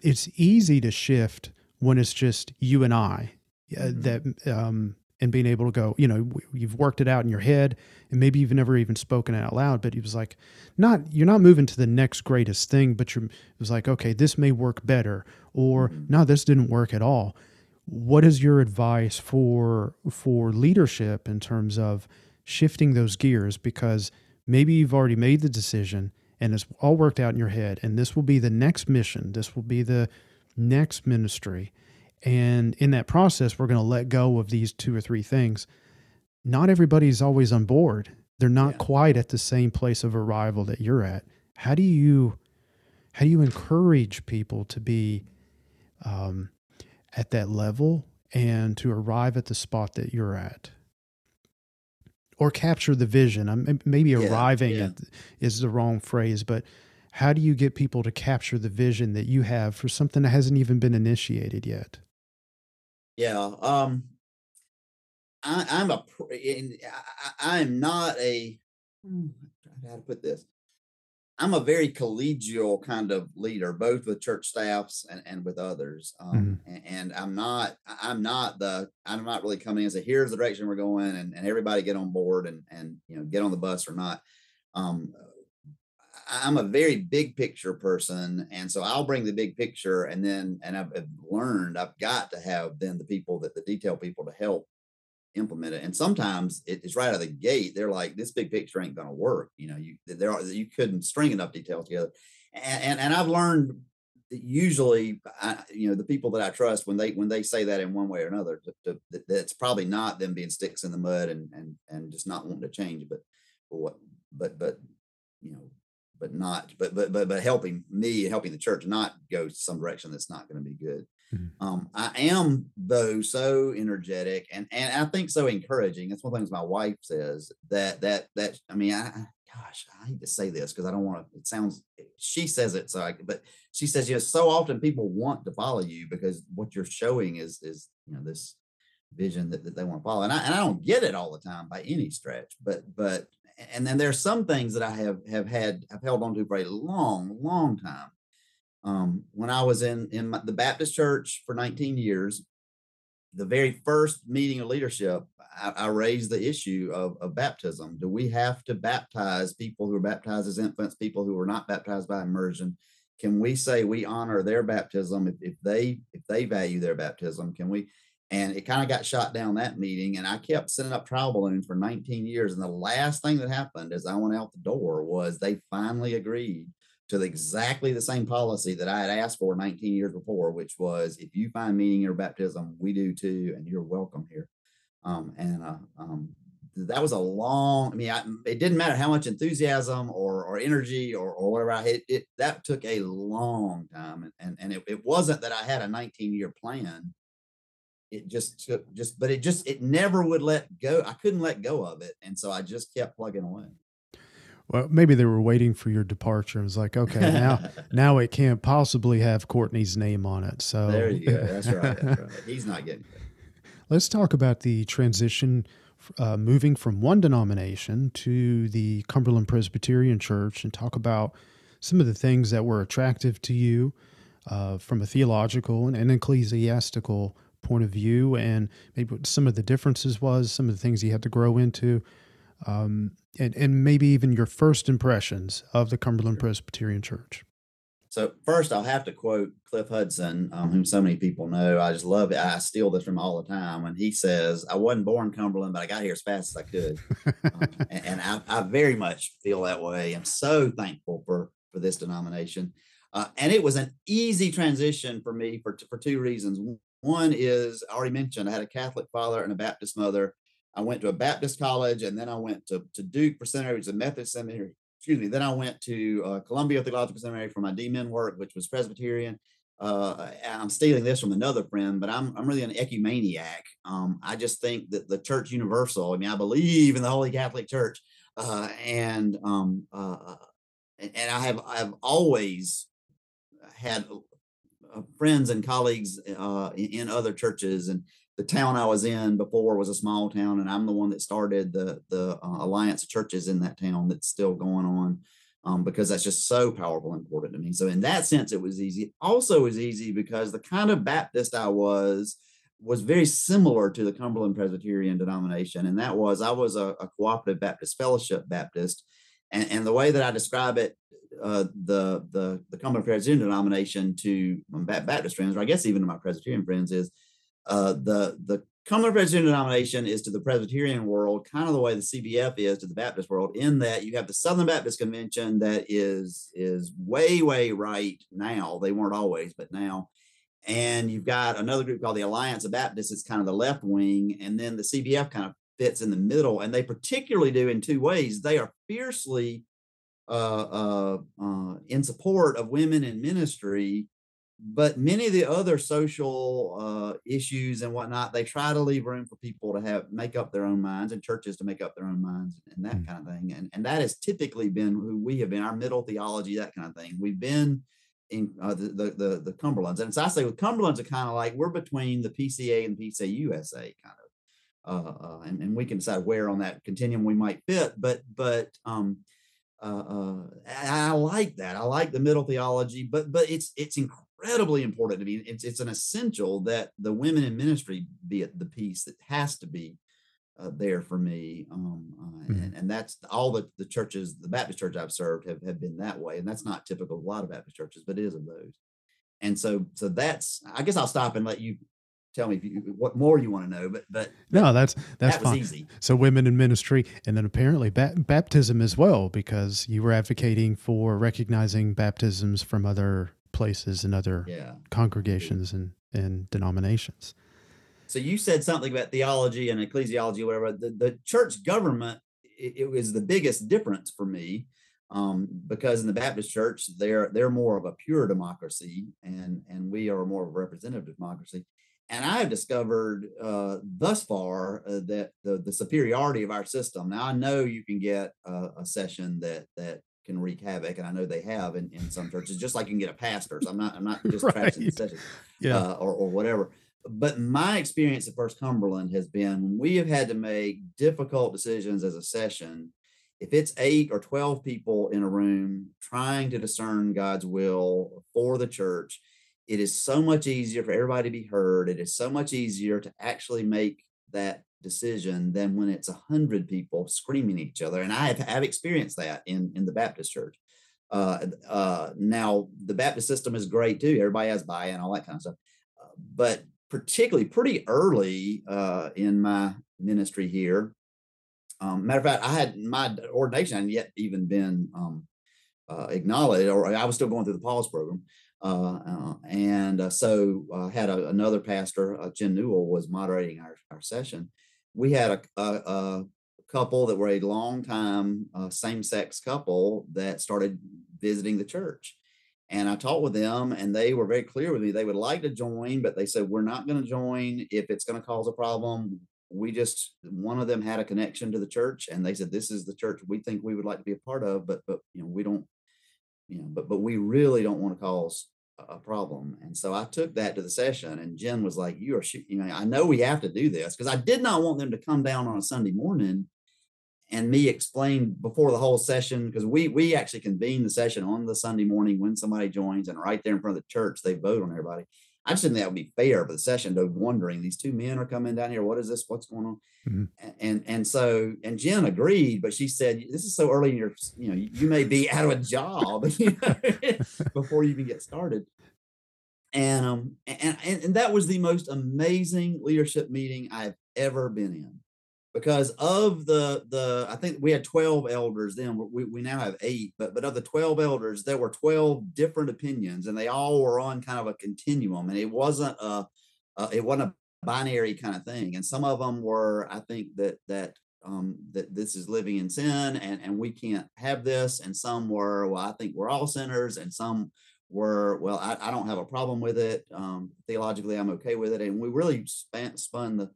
It's easy to shift when it's just you and I uh, mm-hmm. that um and being able to go, you know, you've worked it out in your head and maybe you've never even spoken it out loud, but he was like, not, you're not moving to the next greatest thing, but you're, it was like, okay, this may work better or mm-hmm. no, this didn't work at all. What is your advice for, for leadership in terms of shifting those gears? Because maybe you've already made the decision and it's all worked out in your head and this will be the next mission. This will be the next ministry and in that process, we're going to let go of these two or three things. Not everybody's always on board. They're not yeah. quite at the same place of arrival that you're at. How do you how do you encourage people to be um, at that level and to arrive at the spot that you're at? Or capture the vision. I'm maybe yeah, arriving yeah. at is the wrong phrase, but how do you get people to capture the vision that you have for something that hasn't even been initiated yet? Yeah. Um, I, I'm a, I, am not a, hmm, how to put this. I'm a very collegial kind of leader, both with church staffs and, and with others. Um, mm-hmm. and, and, I'm not, I'm not the, I'm not really coming in and say, here's the direction we're going and, and everybody get on board and, and, you know, get on the bus or not. Um, I'm a very big picture person, and so I'll bring the big picture, and then and I've, I've, learned I've got to have then the people that the detail people to help implement it. And sometimes it, it's right out of the gate. They're like, this big picture ain't going to work. You know, you there are you couldn't string enough details together, and and, and I've learned usually I, you know the people that i trust when they when they say that in one way or another to, to, that's probably not them being sticks in the mud and and and just not wanting to change but but what but but you know but not but but but but helping me and helping the church not go some direction that's not going to be good mm-hmm. um i am though so energetic and and i think so encouraging that's one of the things my wife says that that that i mean i gosh i hate to say this because i don't want to it sounds she says it so I, but she says you know so often people want to follow you because what you're showing is is you know this vision that, that they want to follow and I, and I don't get it all the time by any stretch but but and then there's some things that I have have had I've held on to for a long, long time. Um, when I was in in my, the Baptist church for 19 years, the very first meeting of leadership, I, I raised the issue of, of baptism. Do we have to baptize people who are baptized as infants, people who are not baptized by immersion? Can we say we honor their baptism if, if they if they value their baptism? Can we? and it kind of got shot down that meeting and i kept sending up trial balloons for 19 years and the last thing that happened as i went out the door was they finally agreed to the, exactly the same policy that i had asked for 19 years before which was if you find meaning in your baptism we do too and you're welcome here um, and uh, um, that was a long i mean I, it didn't matter how much enthusiasm or, or energy or, or whatever i had it that took a long time and, and, and it, it wasn't that i had a 19 year plan it just took just, but it just it never would let go. I couldn't let go of it, and so I just kept plugging away. Well, maybe they were waiting for your departure. It was like, okay, now now it can't possibly have Courtney's name on it. So there you go. That's right. That's right. He's not getting. It. Let's talk about the transition, uh, moving from one denomination to the Cumberland Presbyterian Church, and talk about some of the things that were attractive to you uh, from a theological and, and ecclesiastical point of view, and maybe what some of the differences was, some of the things you had to grow into um, and, and maybe even your first impressions of the Cumberland Presbyterian Church. So first, I'll have to quote Cliff Hudson, um, whom so many people know. I just love it. I steal this from all the time. When he says, "I wasn't born Cumberland, but I got here as fast as I could," um, and, and I, I, very much feel that way. I'm so thankful for for this denomination, uh, and it was an easy transition for me for for two reasons. One is I already mentioned I had a Catholic father and a Baptist mother, I went to a Baptist college and then I went to, to Duke for seminary, which is a Methodist seminary. Excuse me. Then I went to uh, Columbia Theological Seminary for my DMin work, which was Presbyterian. Uh, I'm stealing this from another friend, but I'm, I'm really an ecumeniac. Um, I just think that the church universal, I mean, I believe in the Holy Catholic Church. Uh, and, um, uh, and, and I have, I've always had uh, friends and colleagues uh, in, in other churches and the town I was in before was a small town, and I'm the one that started the the uh, alliance of churches in that town that's still going on, um, because that's just so powerful and important to me. So in that sense, it was easy. Also, was easy because the kind of Baptist I was was very similar to the Cumberland Presbyterian denomination, and that was I was a, a cooperative Baptist fellowship Baptist, and, and the way that I describe it uh, the the the Cumberland Presbyterian denomination to my Baptist friends, or I guess even to my Presbyterian friends, is uh, the the Cumberland Presbyterian denomination is to the Presbyterian world kind of the way the CBF is to the Baptist world, in that you have the Southern Baptist Convention that is is way way right now. They weren't always, but now. And you've got another group called the Alliance of Baptists. It's kind of the left wing, and then the CBF kind of fits in the middle. And they particularly do in two ways. They are fiercely uh, uh, uh, in support of women in ministry but many of the other social uh, issues and whatnot, they try to leave room for people to have make up their own minds and churches to make up their own minds and that mm. kind of thing. And and that has typically been who we have been, our middle theology, that kind of thing. We've been in uh, the, the, the the Cumberlands, and so I say with Cumberlands are kind of like we're between the PCA and the PCA USA kind of. Uh, uh, and, and we can decide where on that continuum we might fit, but but um, uh, uh, I like that. I like the middle theology, but but it's it's incredibly important to me. It's it's an essential that the women in ministry be at the piece that has to be uh, there for me. Um, uh, mm-hmm. and, and, that's all the, the churches, the Baptist church I've served have, have been that way. And that's not typical of a lot of Baptist churches, but it is of those. And so, so that's, I guess I'll stop and let you tell me if you, what more you want to know, but, but no, that's, that's that fine. easy. So women in ministry and then apparently ba- baptism as well, because you were advocating for recognizing baptisms from other places and other yeah. congregations and, and denominations. So you said something about theology and ecclesiology, whatever. The, the church government, it, it, was the biggest difference for me um, because in the Baptist church, they're they're more of a pure democracy, and and we are more of a representative democracy. And I have discovered uh, thus far uh, that the, the superiority of our system. Now I know you can get a, a session that that can wreak havoc, and I know they have in, in some churches, just like you can get a pastor. So I'm not I'm not just right. trashing the session, yeah, uh, or or whatever. But my experience at First Cumberland has been when we have had to make difficult decisions as a session. If it's eight or twelve people in a room trying to discern God's will for the church, it is so much easier for everybody to be heard. It is so much easier to actually make that decision than when it's a hundred people screaming at each other. And I have, have experienced that in, in the Baptist church. Uh, uh, now the Baptist system is great too. Everybody has buy-in, all that kind of stuff. Uh, but particularly pretty early uh, in my ministry here, um, matter of fact, I had my ordination hadn't yet even been um, uh, acknowledged, or I was still going through the PAS program. Uh, uh, and uh, so I had a, another pastor, Jen Newell, was moderating our, our session, we had a, a, a couple that were a long time uh, same sex couple that started visiting the church. And I talked with them, and they were very clear with me. They would like to join, but they said, We're not going to join if it's going to cause a problem. We just, one of them had a connection to the church, and they said, This is the church we think we would like to be a part of, but, but, you know, we don't, you know, but, but we really don't want to cause a problem. And so I took that to the session, and Jen was like, You are, you know, I know we have to do this because I did not want them to come down on a Sunday morning and me explain before the whole session because we we actually convene the session on the Sunday morning when somebody joins, and right there in front of the church they vote on everybody. I just didn't think that would be fair for the session to wondering these two men are coming down here. What is this? What's going on? Mm-hmm. And and so and Jen agreed, but she said, "This is so early in your, you know, you may be out of a job you know, before you even get started." And um and, and and that was the most amazing leadership meeting I've ever been in because of the the I think we had 12 elders then we, we now have eight but but of the 12 elders there were 12 different opinions and they all were on kind of a continuum and it wasn't a, a it wasn't a binary kind of thing. And some of them were I think that that um, that this is living in sin and and we can't have this. And some were well I think we're all sinners. And some were well I, I don't have a problem with it. Um, theologically I'm okay with it. And we really span, spun the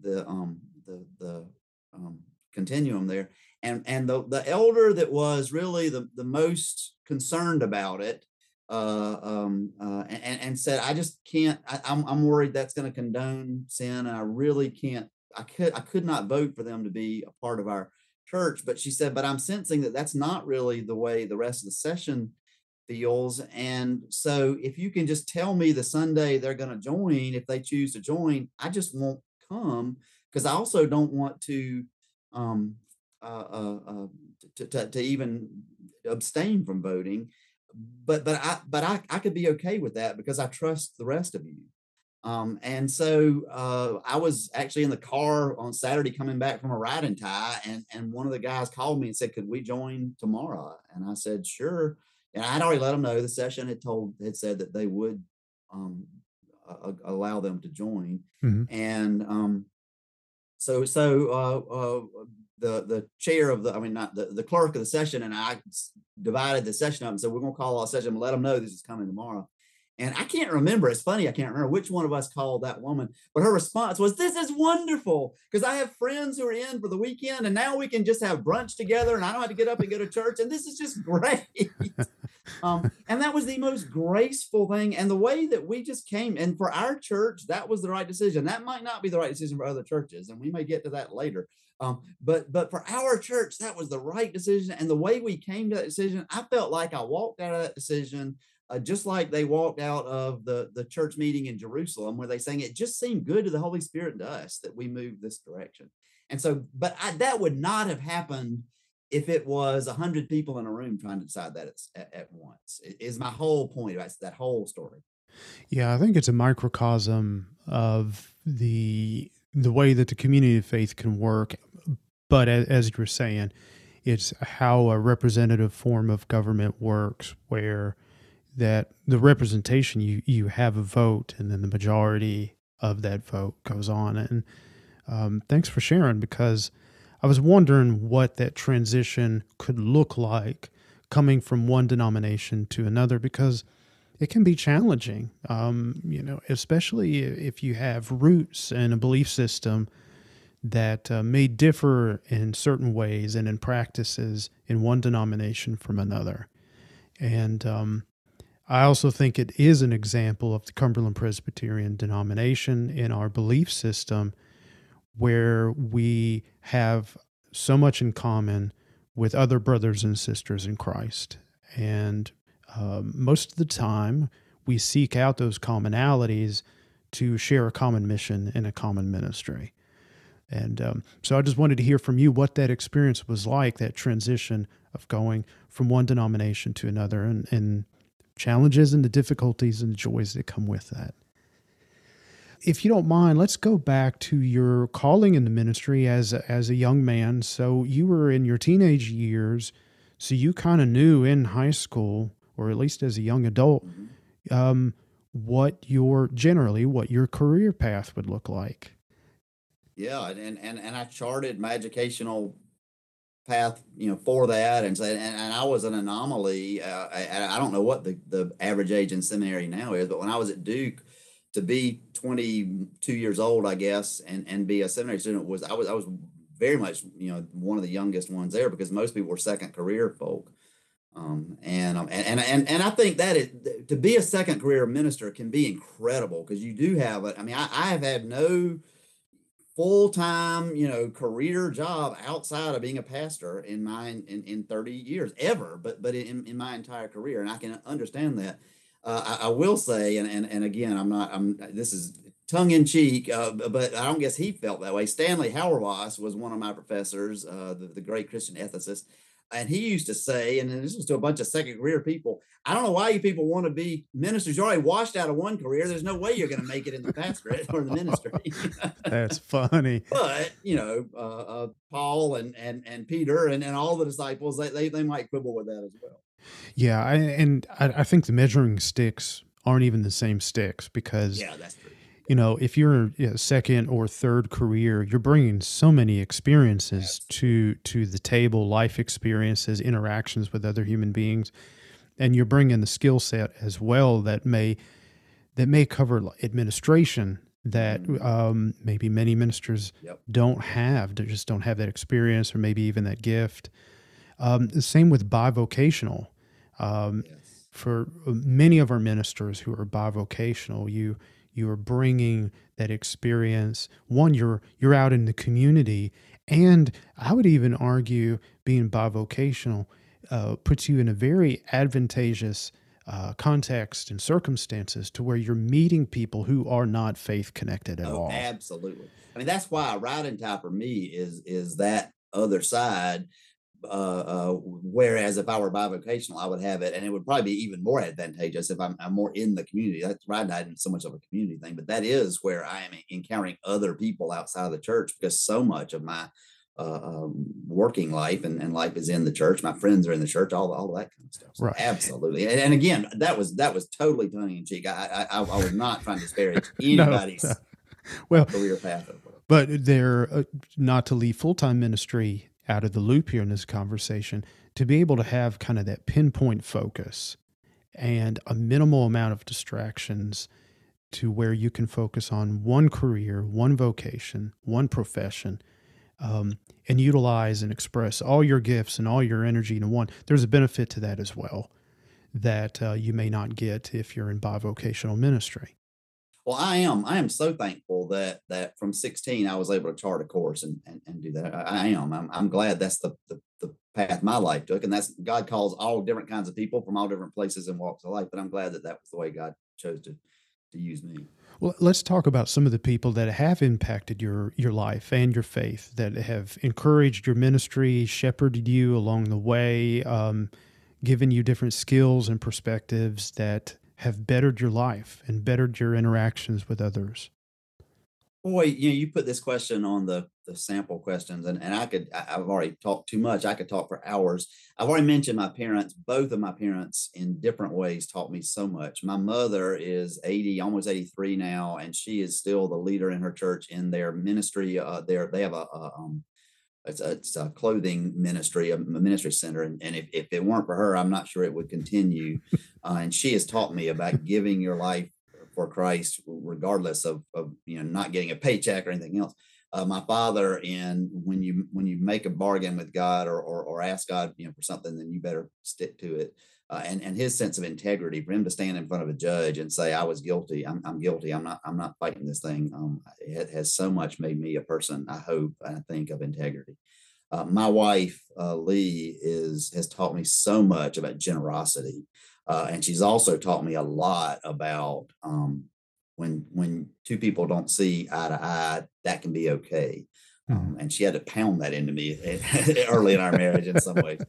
the um the the um, continuum there. And and the the elder that was really the the most concerned about it uh, um, uh, and, and said, I just can't. I, am I'm, I'm worried that's going to condone sin, and I really can't. I could I could not vote for them to be a part of our church. But she said, but I'm sensing that that's not really the way the rest of the session feels. And so, if you can just tell me the Sunday they're going to join, if they choose to join, I just won't come because I also don't want to um, uh, uh, uh, to, to, to, even abstain from voting. But but I but I, I could be okay with that because I trust the rest of you. Um, and so uh, I was actually in the car on Saturday coming back from a Ride and Tie, and and one of the guys called me and said, "Could we join tomorrow?" And I said, "Sure." And I'd already let them know the session had told had said that they would um, uh, allow them to join, mm-hmm. and um, so so uh, uh, the the chair of the I mean not the, the clerk of the session and I divided the session up and said we're to call all session and let them know this is coming tomorrow. And I can't remember. It's funny. I can't remember which one of us called that woman, but her response was, "This is wonderful because I have friends who are in for the weekend, and now we can just have brunch together, and I don't have to get up and go to church, and this is just great." Um, and that was the most graceful thing, and the way that we just came. And for our church, that was the right decision. That might not be the right decision for other churches, and we may get to that later. Um, but but for our church, that was the right decision, and the way we came to that decision, I felt like I walked out of that decision uh, just like they walked out of the, the church meeting in Jerusalem, where they saying it just seemed good to the Holy Spirit and to us that we moved this direction. And so, but I, that would not have happened if it was a hundred people in a room trying to decide that at, at once. Is my whole point about that whole story. Yeah, I think it's a microcosm of the the way that the community of faith can work. But as, as you were saying, it's how a representative form of government works, where that the representation you you have a vote and then the majority of that vote goes on and um, thanks for sharing because i was wondering what that transition could look like coming from one denomination to another because it can be challenging. Um, you know especially if you have roots and a belief system that uh, may differ in certain ways and in practices in one denomination from another. And um, I also think it is an example of the Cumberland Presbyterian denomination in our belief system where we have so much in common with other brothers and sisters in Christ. And um, most of the time, we seek out those commonalities to share a common mission and a common ministry. And um, so I just wanted to hear from you what that experience was like, that transition of going from one denomination to another, and, and challenges and the difficulties and the joys that come with that. If you don't mind, let's go back to your calling in the ministry as a, as a young man. So you were in your teenage years, so you kind of knew in high school, or at least as a young adult, um, what your generally what your career path would look like. Yeah, and and and I charted my educational path, you know, for that, and and, and I was an anomaly. Uh, I, I don't know what the the average age in seminary now is, but when I was at Duke, to be 22 years old, I guess, and and be a seminary student was I was I was very much you know one of the youngest ones there because most people were second career folk. Um, and, um, and and and and I think that it, to be a second career minister can be incredible because you do have it. I mean, I, I have had no full time, you know, career job outside of being a pastor in my in, in 30 years ever, but but in, in my entire career. And I can understand that. Uh, I, I, will say, and, and and again, I'm not. I'm. This is tongue in cheek, uh, but I don't guess he felt that way. Stanley Hauerwas was one of my professors, uh, the, the great Christian ethicist, and he used to say, and this was to a bunch of second career people, I don't know why you people want to be ministers. You're already washed out of one career. There's no way you're going to make it in the pastorate or the ministry. That's funny. But you know, uh, uh, Paul and and and Peter and, and all the disciples, they, they they might quibble with that as well. Yeah, I, and I, I think the measuring sticks aren't even the same sticks because yeah, that's true you know, if you're a second or third career, you're bringing so many experiences to to the table, life experiences, interactions with other human beings, and you're bringing the skill set as well that may that may cover administration that mm-hmm. um, maybe many ministers yep. don't have. They just don't have that experience, or maybe even that gift. Um, the same with bivocational. Um, yes. For many of our ministers who are bivocational, you you're bringing that experience one you're you're out in the community and i would even argue being bivocational uh, puts you in a very advantageous uh, context and circumstances to where you're meeting people who are not faith connected at oh, all absolutely i mean that's why Ride and Tie for me is is that other side uh, uh, whereas if I were bivocational, I would have it, and it would probably be even more advantageous if I'm, I'm more in the community. That's right, not so much of a community thing, but that is where I am encountering other people outside of the church because so much of my uh, um, working life and, and life is in the church. My friends are in the church, all all that kind of stuff. So right. Absolutely. And, and, again, that was that was totally tongue in cheek. I, I, I was not trying to disparage anybody's no. well career path. But they're uh, not to leave full time ministry out of the loop here in this conversation to be able to have kind of that pinpoint focus and a minimal amount of distractions to where you can focus on one career, one vocation, one profession, um, and utilize and express all your gifts and all your energy in one. There's a benefit to that as well that uh, you may not get if you're in bivocational ministry. Well, I am. I am so thankful that that from 16 I was able to chart a course and and, and do that. I, I am. I'm, I'm glad that's the, the the path my life took, and that's God calls all different kinds of people from all different places and walks of life. But I'm glad that that was the way God chose to to use me. Well, let's talk about some of the people that have impacted your your life and your faith, that have encouraged your ministry, shepherded you along the way, um, given you different skills and perspectives that have bettered your life and bettered your interactions with others? Boy, you know, you put this question on the the sample questions, and, and I could I've already talked too much. I could talk for hours. I've already mentioned my parents. Both of my parents, in different ways, taught me so much. My mother is eighty, almost eighty three now, and she is still the leader in her church in their ministry. Uh, they have a, a um, it's a, it's a clothing ministry, a ministry center. And, and if, if it weren't for her, I'm not sure it would continue. Uh, and she has taught me about giving your life for Christ, regardless of, of you know not getting a paycheck or anything else. Uh, my father, and when you when you make a bargain with God or, or, or ask God, you know, for something, then you better stick to it. Uh, and and his sense of integrity for him to stand in front of a judge and say I was guilty, I'm, I'm guilty, I'm not I'm not fighting this thing. Um, it has so much made me a person. I hope and I think of integrity. Uh, my wife uh, Lee is has taught me so much about generosity, uh, and she's also taught me a lot about um, when when two people don't see eye to eye, that can be okay. Um, mm-hmm. and she had to pound that into me early in our marriage in some ways.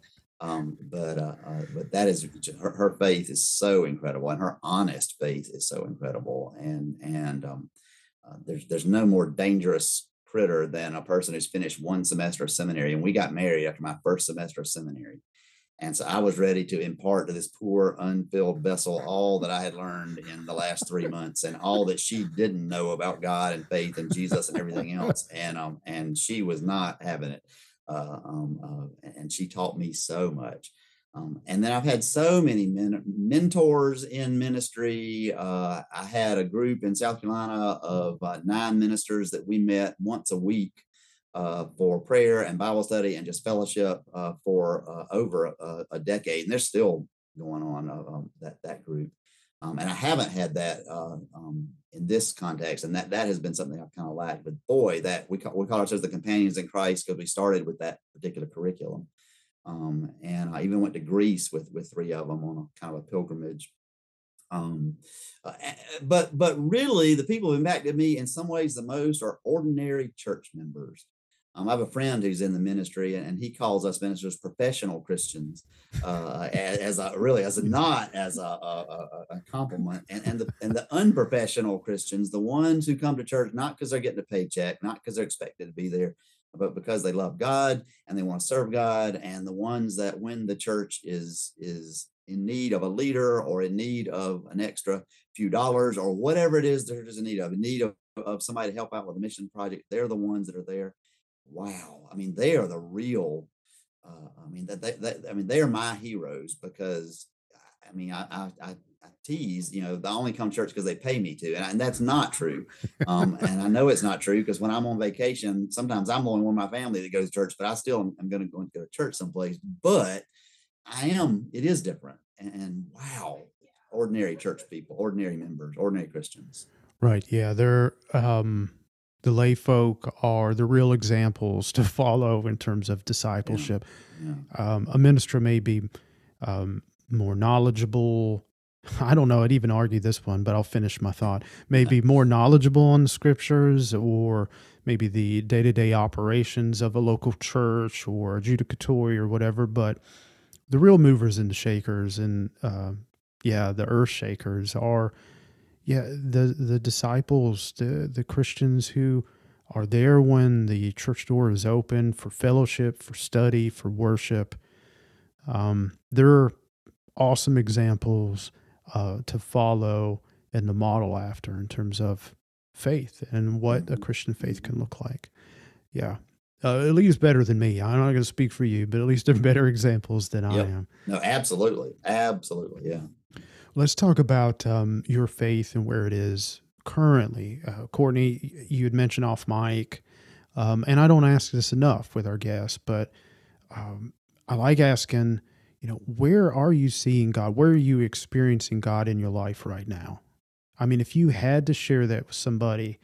Um, but uh, uh, but that is her, her, faith is so incredible, and her honest faith is so incredible. And and um, uh, there's there's no more dangerous critter than a person who's finished one semester of seminary. And we got married after my first semester of seminary. And so I was ready to impart to this poor unfilled vessel all that I had learned in the last three months and all that she didn't know about God and faith and Jesus and everything else. And um and she was not having it. Uh, um, uh, and she taught me so much. Um, and then I've had so many men- mentors in ministry. Uh, I had a group in South Carolina of uh, nine ministers that we met once a week uh, for prayer and Bible study and just fellowship uh, for over a, a, decade. And they're still going on um, that that group. Um, and I haven't had that um, in this context, and that that has been something I've kind of lacked. But boy, that we call, we call ourselves the companions in Christ because we started with that particular curriculum. Um, and I even went to Greece with with three of them on a kind of a pilgrimage. Um, uh, but but really, the people who impacted me in some ways the most are ordinary church members. Um, I have a friend who's in the ministry, and he calls us ministers professional Christians, uh, as, as, a really as a not as a, a, a compliment. And, and the and the unprofessional Christians, the ones who come to church not because they're getting a paycheck, not because they're expected to be there, but because they love God and they want to serve God, and the ones that when the church is is in need of a leader or in need of an extra few dollars or whatever it is they're just in need of, in need of, of somebody to help out with a mission project, they're the ones that are there. Wow, I mean, they are the real. Uh, I mean that they, they, I mean they are my heroes because I mean I I, I tease, you know, they only come to church because they pay me to. And, and that's not true. Um, and I know it's not true because when I'm on vacation, sometimes I'm the only one in my family that goes to church, but I still am, am going to go to church someplace. But I am, it is different. And, and wow, ordinary church people, ordinary members, ordinary Christians. Right. Yeah. They're, um, the lay folk are the real examples to follow in terms of discipleship. Yeah. Yeah. Um, a minister may be um, more knowledgeable, I don't know, I'd even argue this one, but I'll finish my thought. Maybe more knowledgeable on the scriptures or maybe the day to day operations of a local church or adjudicatory or whatever. But the real movers and the shakers and, uh, yeah, the earth shakers are, yeah, the, the disciples, the, the Christians who are there when the church door is open for fellowship, for study, for worship. Um, they're awesome examples uh, to follow and to model after in terms of faith and what a mm-hmm. Christian faith can look like. Yeah. Uh, at least better than me. I'm not going to speak for you, but at least they're better examples than yep. I am. No, absolutely. Absolutely. Yeah. Let's talk about um, your faith and where it is currently. Uh, Courtney, you had mentioned off mic, um, and I don't ask this enough with our guests, but um, I like asking you know, where are you seeing God? Where are you experiencing God in your life right now? I mean, if you had to share that with somebody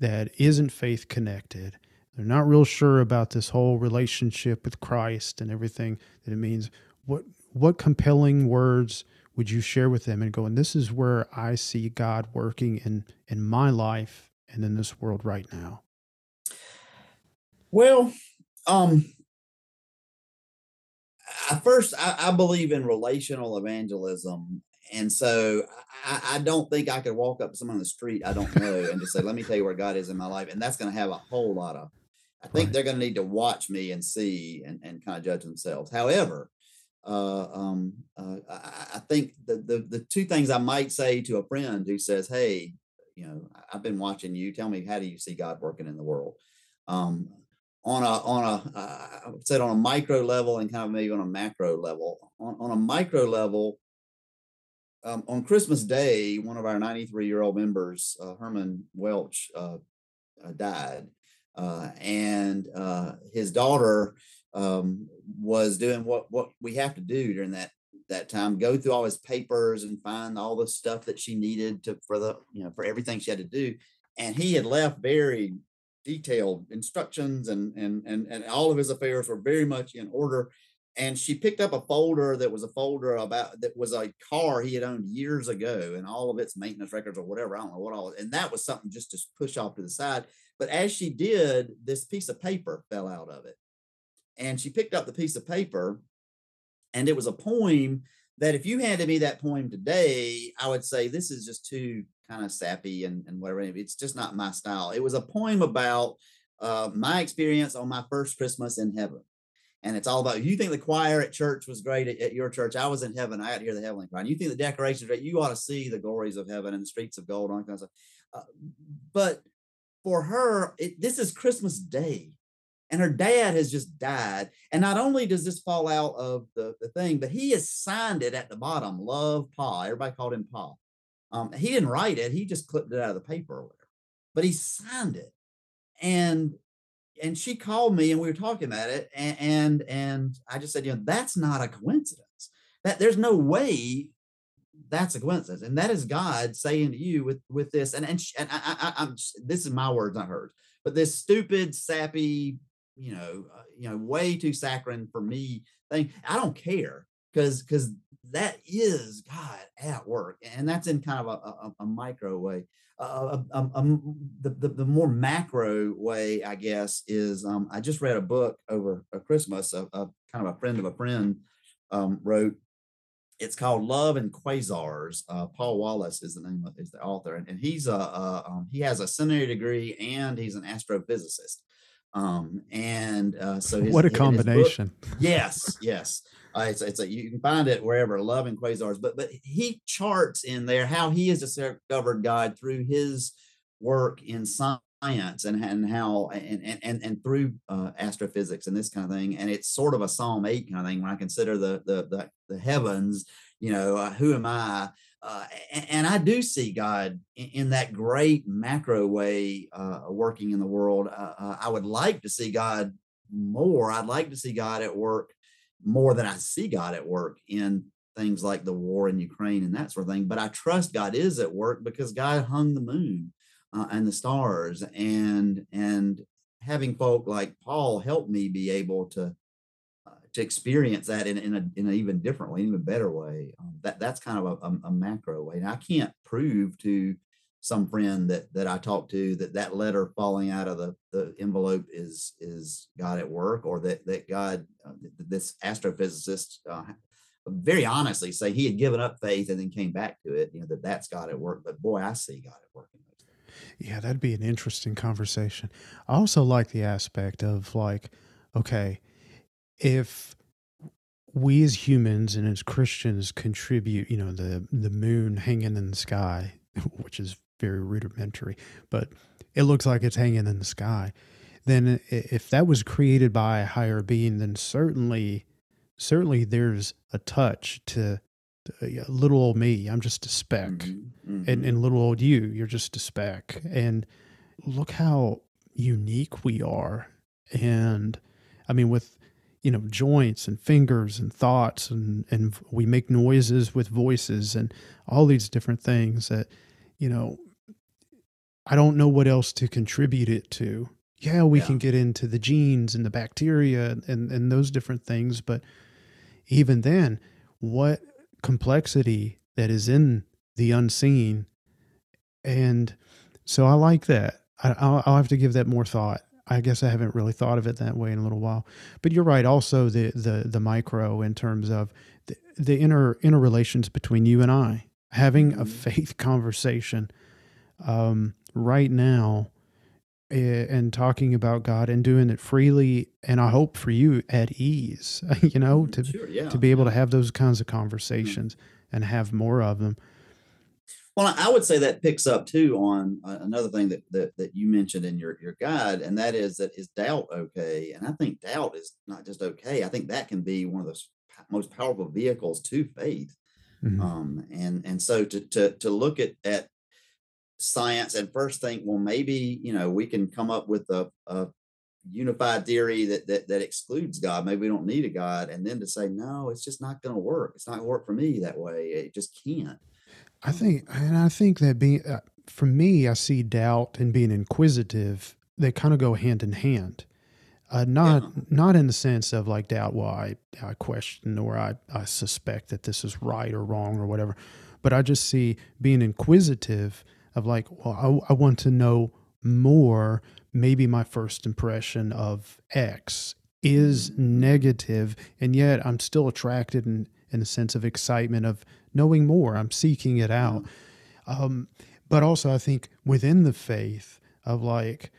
that isn't faith connected, they're not real sure about this whole relationship with Christ and everything that it means, what what compelling words would you share with them and go, and this is where I see God working in in my life and in this world right now? Well, um, I first I, I, believe in relational evangelism. And so I, I, don't think I could walk up to someone on the street I don't know and just say, let me tell you where God is in my life. And that's going to have a whole lot of, I think right. they're going to need to watch me and see and, and kind of judge themselves. However, uh, um, uh, I, think the, the, the two things I might say to a friend who says, Hey, you know, I've been watching you. Tell me, how do you see God working in the world? Um, on a on a uh, I would say on a micro level and kind of maybe on a macro level. On, on a micro level, um, on Christmas Day, one of our 93 year old members, uh, Herman Welch, uh, uh died, and his daughter um, was doing what what we have to do during that that time go through all his papers and find all the stuff that she needed to for the you know for everything she had to do. And he had left very detailed instructions and and and and all of his affairs were very much in order. And she picked up a folder that was a folder about that was a car he had owned years ago and all of its maintenance records or whatever i don't know what all and that was something just to push off to the side. But as she did this piece of paper fell out of it and she picked up the piece of paper and it was a poem that if you handed me that poem today i would say this is just too kind of sappy and, and whatever. It's just not my style. It was a poem about uh, my experience on my first Christmas in heaven. And it's all about you think the choir at church was great at, at your church. I was in heaven. I got to hear the heavenly choir. And you think the decorations great. You ought to see the glories of heaven and the streets of gold, and all kinds of stuff. Uh, but for her, it, this is Christmas Day. And her dad has just died. And not only does this fall out of the, the thing, but he has signed it at the bottom, love Pa. Everybody called him Pa. Um, he didn't write it, he just clipped it out of the paper or whatever, but he signed it. And and she called me and we were talking about it. And and, and I just said, you know, that's not a coincidence. That there's no way that's a coincidence and that is god saying to you with with this and and, and I, I, am this is my words not hers but this stupid sappy you know, uh, you know, way too saccharine for me thing. I don't care because because that is God at work, and that's in kind of a, a, a micro way. Uh, the, the, the more macro way, I guess, is um, I just read a book over a Christmas. A, a kind of a friend of a friend um, wrote. It's called Love and Quasars. Uh, Paul Wallace is the name of is the author, and, and he's a, a um, he has a seminary degree and he's an astrophysicist. Um, and uh, so his, what a combination. Book, yes, yes. Uh, it's, it's a, you can find it wherever, Love and Quasars. But but he charts in there how he has discovered God through his work in science and and how and and and through uh, astrophysics and this kind of thing. And it's sort of a Psalm eight kind of thing when I consider the the the, the heavens. You know, uh, who am I? Uh, and, and, I do see God in, in that great macro way uh, working in the world. Uh, uh, I would like to see God more. I'd like to see God at work more than I see God at work in things like the war in Ukraine and that sort of thing. But I trust God is at work because God hung the moon uh, and the stars, and and having folk like Paul help me be able to to experience that in, in, a, in an even different way, even better way. Um, that that's kind of a, a, a macro way. I can't prove to some friend that that I talked to that that letter falling out of the, the envelope is is God at work, or that that God uh, this astrophysicist uh, very honestly say he had given up faith and then came back to it. You know that that's God at work. But boy, I see God at work in those. Yeah, that'd be an interesting conversation. I also like the aspect of like, okay, if we as humans and as Christians contribute, you know, the the moon hanging in the sky, which is very rudimentary, but it looks like it's hanging in the sky. Then if that was created by a higher being, then certainly certainly there's a touch to, to little old me. I'm just a speck. Mm-hmm. Mm-hmm. And, and little old you, you're just a speck. And look how unique we are. And I mean, with you know joints and fingers and thoughts and and we make noises with voices and all these different things that you know I don't know what else to contribute it to. Yeah, we yeah. can get into the genes and the bacteria and and those different things, but even then, what complexity that is in the unseen, and so I like that. I, will I'll have to give that more thought. I guess I haven't really thought of it that way in a little while. But you're right. Also, the the the micro in terms of the, the inner inner relations between you and I, having a mm-hmm. faith conversation um, right now, and talking about God and doing it freely, and I hope for you at ease. You know, mm, to sure, yeah. to be able to have those kinds of mm-hmm. conversations mm-hmm. and have more of them. Well, I would say that picks up too on uh, another thing that, that that you mentioned in your your guide, and that is that is doubt okay? And I think doubt is not just okay. I think that can be one of the most powerful vehicles to faith. Mm-hmm. Um, and and so to to to look at at science and first think, well, maybe you know we can come up with a, a unified theory that, that that excludes God. Maybe we don't need a God, and then to say no, it's just not going to work. It's not going to work for me that way. It just can't. I think, and I think that being uh, for me, I see doubt and being inquisitive. They kind of go hand in hand. Uh, not yeah. not in the sense of like doubt. Well, I I question or I I suspect that this is right or wrong or whatever, but I just see being inquisitive of like, well, I, I want to know more. Maybe my first impression of X is mm-hmm. negative, and yet I'm still attracted in in a sense of excitement of knowing more. I'm seeking it out. Um, but also, I think within the faith of like,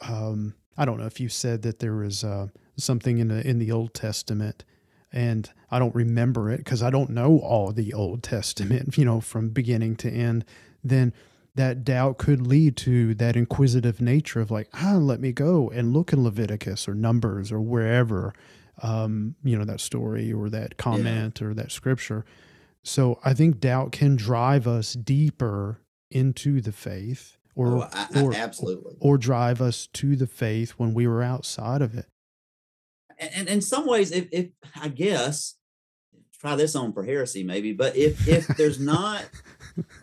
um, I don't know if you said that there was uh, something in the in the Old Testament, and I don't remember it because I don't know all the Old Testament, you know, from beginning to end. Then that doubt could lead to that inquisitive nature of like, ah, let me go and look in Leviticus or Numbers or wherever, um, you know, that story or that comment yeah. or that scripture. So I think doubt can drive us deeper into the faith or, oh, I, I, or absolutely or drive us to the faith when we were outside of it. And, and in some ways, if, if I guess try this on for heresy maybe, but if if there's not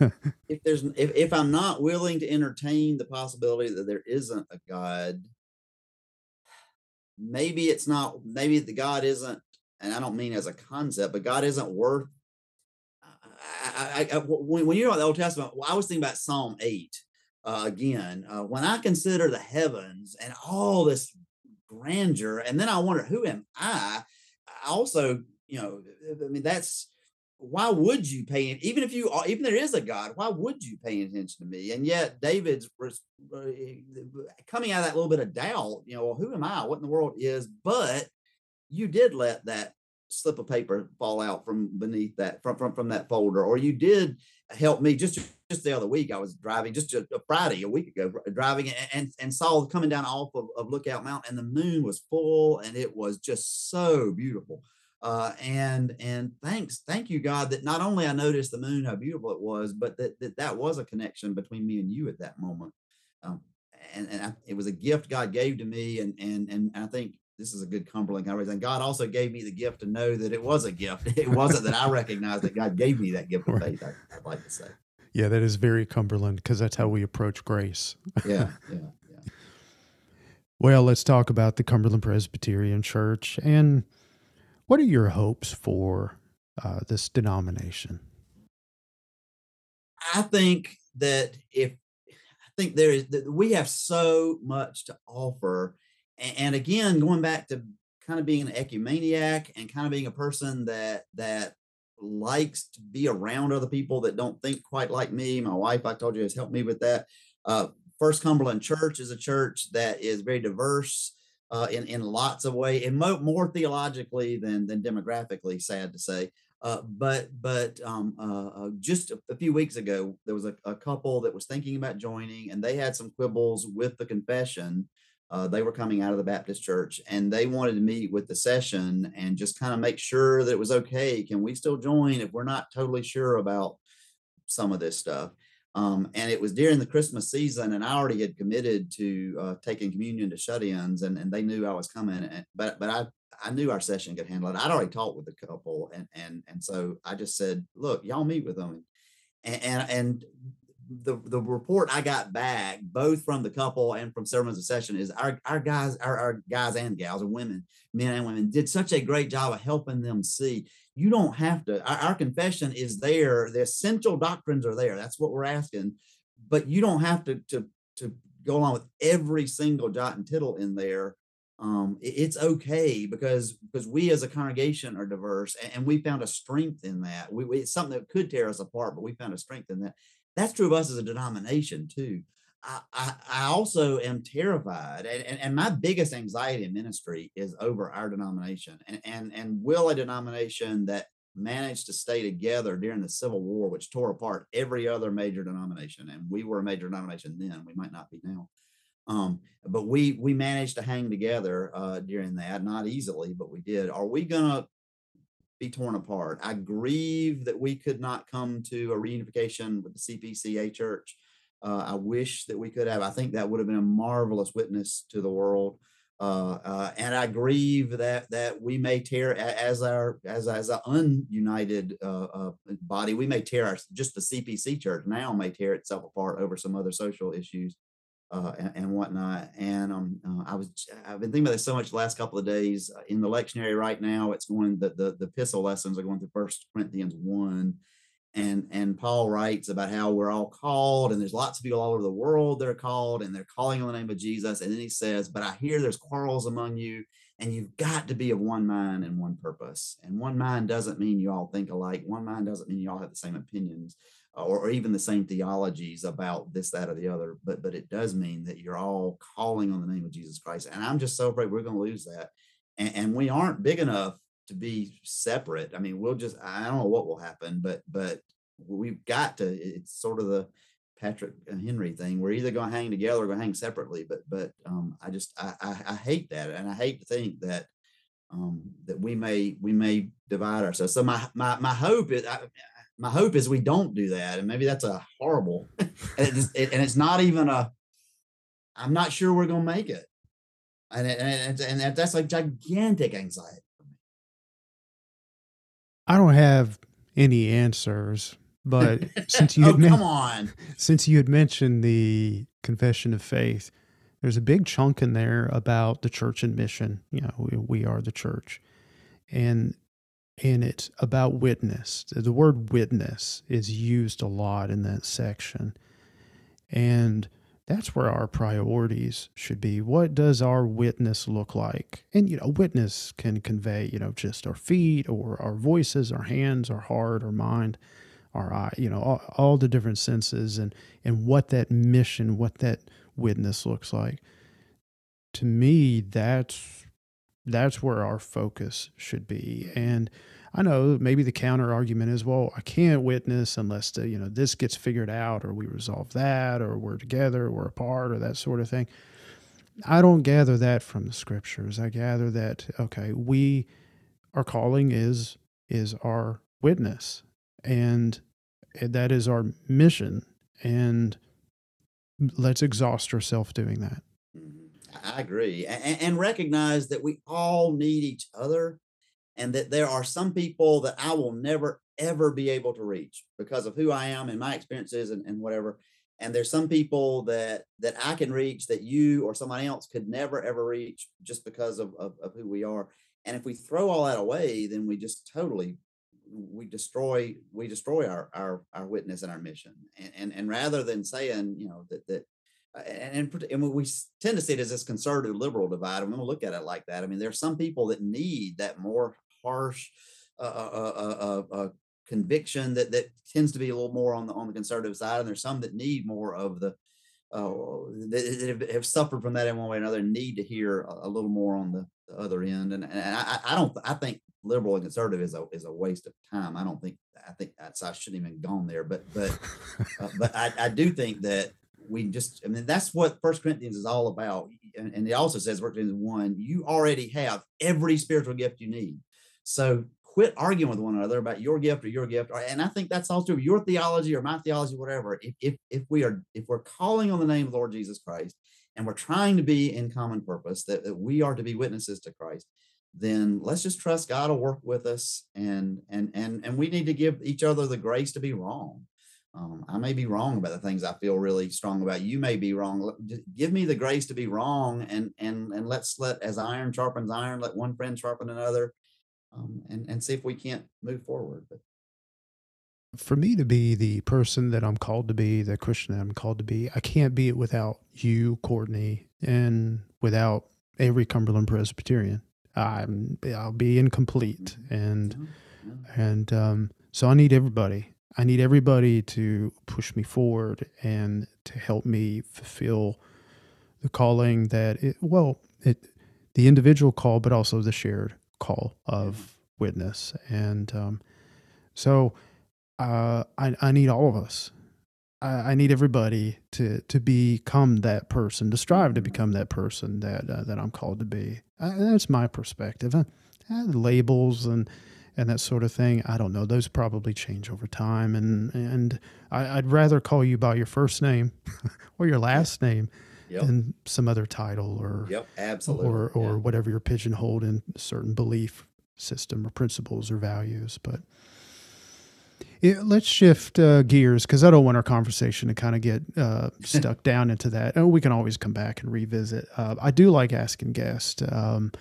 if there's if, if I'm not willing to entertain the possibility that there isn't a God, maybe it's not maybe the God isn't, and I don't mean as a concept, but God isn't worth I, I, when, when you're on the Old Testament, I was thinking about Psalm 8 uh, again. Uh, when I consider the heavens and all this grandeur, and then I wonder, who am I? I also, you know, I mean, that's why would you pay even if you even there is a god why would you pay attention to me and yet david's uh, coming out of that little bit of doubt you know well, who am i what in the world is but you did let that slip of paper fall out from beneath that from from, from that folder or you did help me just just the other week i was driving just a, a friday a week ago driving and and saw coming down off of, of lookout mountain and the moon was full and it was just so beautiful. Uh, and and thanks thank you god that not only i noticed the moon how beautiful it was but that that, that was a connection between me and you at that moment. Um, and, and I, it was a gift god gave to me and and and i think this is a good Cumberland kind of conversation. God also gave me the gift to know that it was a gift. It wasn't that I recognized that God gave me that gift of faith. I, would like to say. Yeah, that is very Cumberland because that's how we approach grace. yeah, yeah, yeah. Well, let's talk about the Cumberland Presbyterian Church and what are your hopes for uh, this denomination? I think that if I think there is that we have so much to offer and again going back to kind of being an ecumeniac and kind of being a person that that likes to be around other people that don't think quite like me my wife i told you has helped me with that uh, first cumberland church is a church that is very diverse uh, in in lots of ways and mo- more theologically than than demographically sad to say uh, but but um, uh, uh, just a, a, few weeks ago there was a, a, couple that was thinking about joining and they had some quibbles with the confession uh, they were coming out of the Baptist church and they wanted to meet with the session and just kind of make sure that it was okay. Can we still join if we're not totally sure about some of this stuff? Um, and it was during the Christmas season, and I already had committed to uh, taking communion to shut-ins, and, and they knew I was coming. And, but but I I knew our session could handle it. I'd already talked with the couple, and and and so I just said, look, y'all meet with them, and and, and the the report I got back, both from the couple and from sermons of session, is our our guys, our, our guys and gals, or women, men and women, did such a great job of helping them see. You don't have to. Our, our confession is there. The essential doctrines are there. That's what we're asking, but you don't have to to to go along with every single jot and tittle in there. Um, it, it's okay because because we as a congregation are diverse and, and we found a strength in that. We, we, it's something that could tear us apart, but we found a strength in that that's true of us as a denomination too. I, I, I also am terrified, and, and, and, my biggest anxiety in ministry is over our denomination, and and and will a denomination that managed to stay together during the Civil War, which tore apart every other major denomination, and we were a major denomination then, we might not be now, um, but we we managed to hang together uh, during that, not easily, but we did. Are we gonna be torn apart. I grieve that we could not come to a reunification with the CPCA church. Uh, I wish that we could have. I think that would have been a marvelous witness to the world. Uh, uh, and I grieve that that we may tear as our as as an ununited uh, uh, body, we may tear our just the CPC church now may tear itself apart over some other social issues uh, and, and, whatnot. And um, uh, I was I've been thinking about this so much the last couple of days uh, in the lectionary right now. It's going the the, the epistle lessons are going through First Corinthians one, and and Paul writes about how we're all called, and there's lots of people all over the world that are called, and they're calling on the name of Jesus. And then he says, "But I hear there's quarrels among you." And you've got to be of one mind and one purpose. And one mind doesn't mean you all think alike. One mind doesn't mean you all have the same opinions or, or, even the same theologies about this, that, or the other. But but it does mean that you're all calling on the name of Jesus Christ. And I'm just so afraid we're going to lose that. And, and we aren't big enough to be separate. I mean, we'll just I don't know what will happen, but but we've got to. It's sort of the Patrick Henry thing. We're either going to hang together or going to hang separately. But but um, I just I, I, I hate that, and I hate to think that um, that we may we may divide ourselves. So my my my hope is. I, my hope is we don't do that, and maybe that's a horrible, and, it's, it, and it's not even a. I'm not sure we're going to make it, and and, and that's like gigantic anxiety for me. I don't have any answers, but since you oh, had come on, since you had mentioned the confession of faith, there's a big chunk in there about the church and mission. You know, we, we are the church, and and it's about witness. The word witness is used a lot in that section, and that's where our priorities should be. What does our witness look like? And, you know, witness can convey, you know, just our feet or our voices, our hands, our heart, our mind, our eye, you know, all, all the different senses and, and what that mission, what that witness looks like. To me, that's that's where our focus should be. And I know maybe the counter argument is, well, I can't witness unless the, you know this gets figured out, or we resolve that, or we're together, or we're apart, or that sort of thing. I don't gather that from the scriptures. I gather that okay, we our calling is is our witness, and that is our mission, and let's exhaust ourselves doing that. I agree, and, and recognize that we all need each other and that there are some people that I will never ever be able to reach because of who I am and my experiences and, and whatever. And there's some people that that I can reach that you or somebody else could never ever reach just because of, of, of who we are. And if we throw all that away, then we just totally we destroy we destroy our our our witness and our mission. And and, and rather than saying, you know, that that and, and we tend to see it as this conservative liberal divide. I'm going to look at it like that. I mean, there are some people that need that more harsh uh uh, uh, uh, uh, conviction that that tends to be a little more on the on the conservative side, and there's some that need more of the that have, suffered from that in one way or another need to hear a, a little more on the, the other end. And, and I, I, don't I think liberal and conservative is a is a waste of time. I don't think I think that's I shouldn't even gone there, but but but I, I do think that we just I mean that's what First Corinthians is all about. And, and it also says First Corinthians one, you already have every spiritual gift you need. So quit arguing with one another about your gift or your gift. And I think that's also your theology or my theology, whatever. If, if, if we are, if we're calling on the name of Lord Jesus Christ and we're trying to be in common purpose, that, that we are to be witnesses to Christ, then let's just trust God will work with us. And, and, and, and we need to give each other the grace to be wrong. Um, I may be wrong about the things I feel really strong about. You may be wrong. Give me the grace to be wrong, and and and let's let as iron sharpens iron, let one friend sharpen another, um, and and see if we can't move forward. But for me to be the person that I'm called to be, the Christian that I'm called to be, I can't be it without you, Courtney, and without every Cumberland Presbyterian. I'm I'll be incomplete, mm-hmm. and yeah, yeah. and um, so I need everybody. I need everybody to push me forward and to help me fulfill the calling that it well it the individual call, but also the shared call of witness. And um, so uh, I, I need all of us. I, I, need everybody to to become that person, to strive to become that person that uh, that I'm called to be. Uh, that's my perspective. Uh, labels and and that sort of thing. I don't know. Those probably change over time, and and I, would rather call you by your first name or your last name yep. than some other title or yep, absolutely, or or yeah. whatever you're pigeonholed in certain belief system or principles or values. But it, let's shift uh, gears because I don't want our conversation to kind of get uh, stuck down into that. And we can always come back and revisit. Uh, I do like asking guests. Um,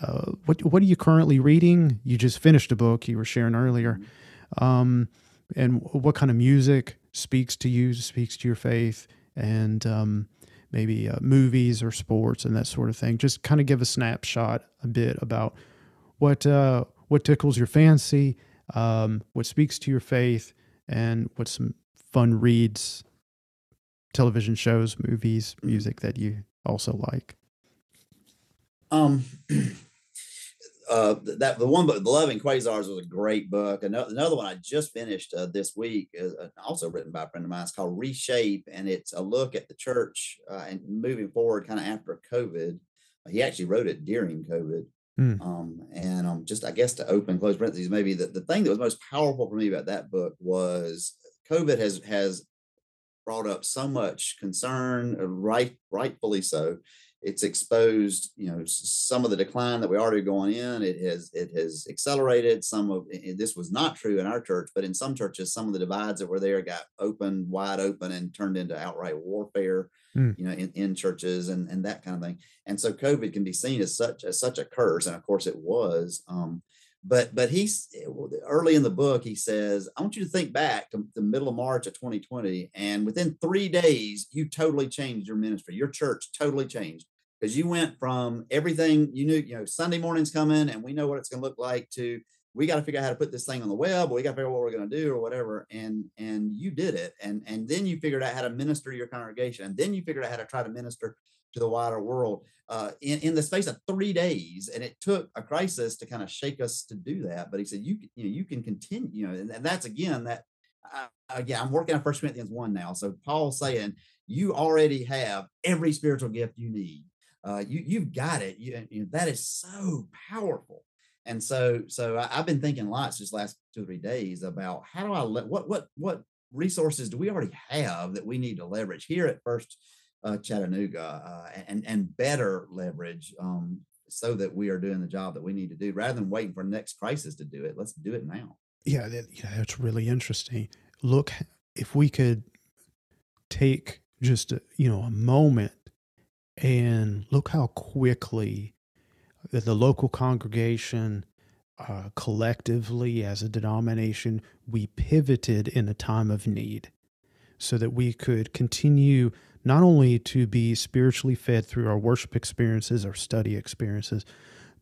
uh, what what are you currently reading? You just finished a book you were sharing earlier, mm-hmm. um, and what kind of music speaks to you, speaks to your faith, and um, maybe uh, movies or sports and that sort of thing. Just kind of give a snapshot a bit about what uh, what tickles your fancy, um, what speaks to your faith, and what some fun reads, television shows, movies, music that you also like. Um, uh, that the one, but the Loving Quasars was a great book. Another, another one I just finished uh, this week, is uh, also written by a friend of mine. It's called Reshape, and it's a look at the church uh, and moving forward, kind of after COVID. He actually wrote it during COVID. Mm. Um, and um, just I guess to open close parentheses, maybe the, the thing that was most powerful for me about that book was COVID has has brought up so much concern, uh, right, rightfully so, it's exposed you know some of the decline that we already going in it has it has accelerated. Some of this was not true in our church but in some churches some of the divides that were there got open wide open and turned into outright warfare mm. you know in, in churches and and that kind of thing. And so covid can be seen as such as such a curse and of course it was um but but he's early in the book he says i want you to think back to the middle of march of 2020 and within three days you totally changed your ministry. Your church totally changed because you went from everything you knew, you know, Sunday morning's coming and we know what it's going to look like to we got to figure out how to put this thing on the web or we got to figure out what we're going to do or whatever and and you did it and and then you figured out how to minister to your congregation and then you figured out how to try to minister to the wider world uh, in, in the space of three days and it took a crisis to kind of shake us to do that but he said you you know you can continue you know and, and that's again that uh, again i'm working on first corinthians 1 now so paul's saying you already have every spiritual gift you need uh, you you've got it. You, you, that is so powerful. And so so I, have been thinking lots just last two or three days about how do I let what what what resources do we already have that we need to leverage here at First uh, Chattanooga uh, and and better leverage um, so that we are doing the job that we need to do rather than waiting for the next crisis to do it. Let's do it now. Yeah, that, yeah, that's really interesting. Look, if we could take just a, you know a moment and look how quickly the local congregation, uh, collectively as a denomination, we pivoted in a time of need so that we could continue not only to be spiritually fed through our worship experiences, our study experiences,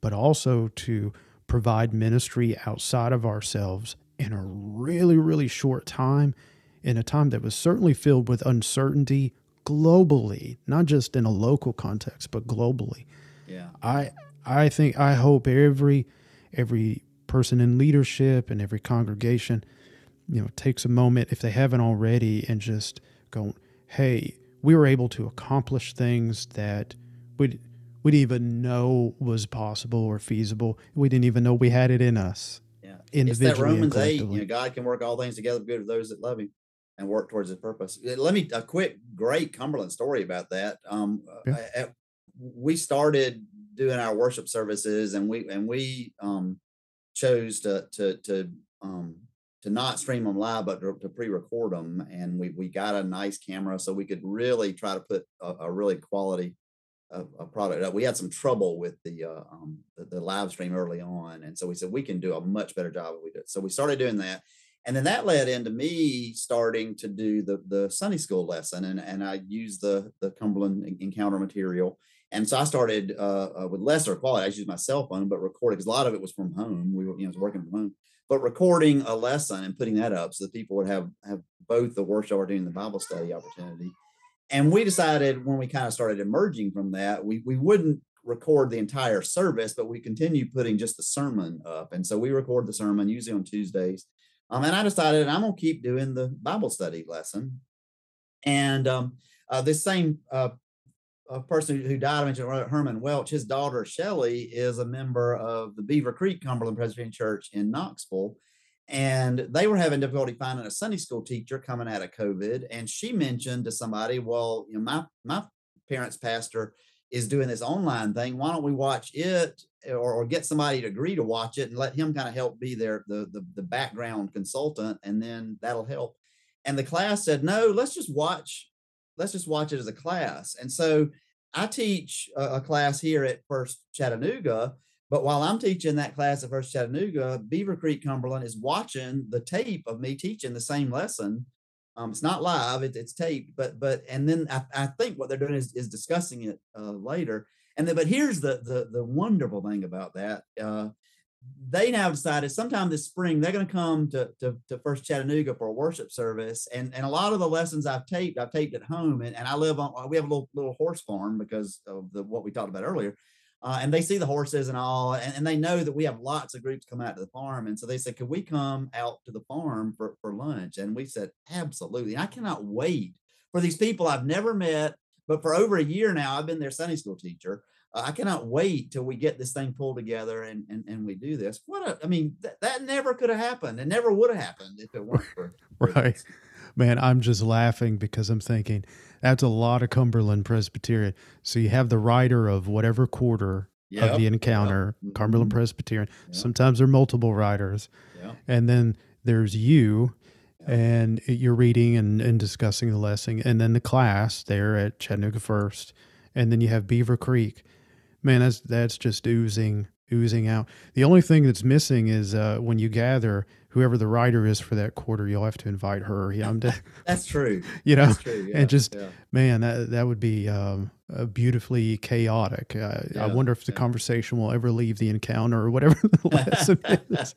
but also to provide ministry outside of ourselves in a really, really short time, in a time that was certainly filled with uncertainty, globally, not just in a local context, but globally. Yeah. I I think I hope every every person in leadership and every congregation, you know, takes a moment if they haven't already and just go, hey, we were able to accomplish things that we we didn't even know was possible or feasible. We didn't even know we had it in us. Yeah. Individually it's that Romans 8, you know, God can work all things together for good for those that love him and work towards his purpose. Let me a quick, great Cumberland story about that. Um, yeah. at, we started doing our worship services, and we and we um, chose to to to um, to not stream them live, but to, to, pre-record them. And we we got a nice camera, so we could really try to put a, a really quality a, a product. We had some trouble with the, uh, um, the, the live stream early on, and so we said we can do a much better job if we do it. So we started doing that, and then that led into me starting to do the the Sunday school lesson, and and I used the the Cumberland Encounter material, and so I started uh, uh, with lesser quality. I used my cell phone, but recorded because a lot of it was from home. We were you know working from home, but recording a lesson and putting that up so that people would have have both the worship opportunity and the Bible study opportunity. And we decided when we kind of started emerging from that, we we wouldn't record the entire service, but we continue putting just the sermon up. And so we record the sermon usually on Tuesdays um, and I decided I'm going to keep doing the Bible study lesson. And um, uh, this same uh, person who died, I mentioned Herman Welch, his daughter Shelly is a member of the Beaver Creek Cumberland Presbyterian Church in Knoxville. And they were having difficulty finding a Sunday school teacher coming out of COVID. And she mentioned to somebody, well, you know, my my parents' pastor is doing this online thing. Why don't we watch it or, or, get somebody to agree to watch it and let him kind of help be their the, the, the background consultant, and then that'll help. And the class said, no, let's just watch, let's just watch it as a class. And so I teach a, a class here at First Chattanooga. But while I'm teaching that class at First Chattanooga, Beaver Creek Cumberland is watching the tape of me teaching the same lesson um, it's not live; it, it's taped. But but and then I, I think what they're doing is, is discussing it uh, later. And then, but here's the the the wonderful thing about that. Uh, they now decided sometime this spring they're going to come to, to, to First Chattanooga for a worship service. And, and a lot of the lessons I've taped, I've taped at home. And, and I live on, we have a little, little horse farm because of the, what we talked about earlier. Uh, and they see the horses and all, and, and, they know that we have lots of groups come out to the farm. And so they said, Could we come out to the farm for, for lunch? And we said, Absolutely. And I cannot wait for these people I've never met, but for over a year now, I've been their Sunday school teacher. Uh, I cannot wait till we get this thing pulled together and, and, and we do this. What a, I mean, th- that never could have happened. It never would have happened if it weren't for right. Man, I'm just laughing because I'm thinking that's a lot of Cumberland Presbyterian. So you have the writer of whatever quarter yep. of the encounter, yep. Cumberland mm-hmm. Presbyterian. Yep. Sometimes there are multiple writers. And then there's you and you're reading and, and discussing the lesson and then the class there at Chattanooga First. And then you have Beaver Creek. Man, that's that's just oozing oozing out. The only thing that's missing is uh, when you gather, whoever the writer is for that quarter, you'll have to invite her. De- that's true. You know, true, yeah, and just yeah. man, that that would be um, beautifully chaotic. Uh, yeah, I wonder if the conversation will ever leave the encounter or whatever the lesson is.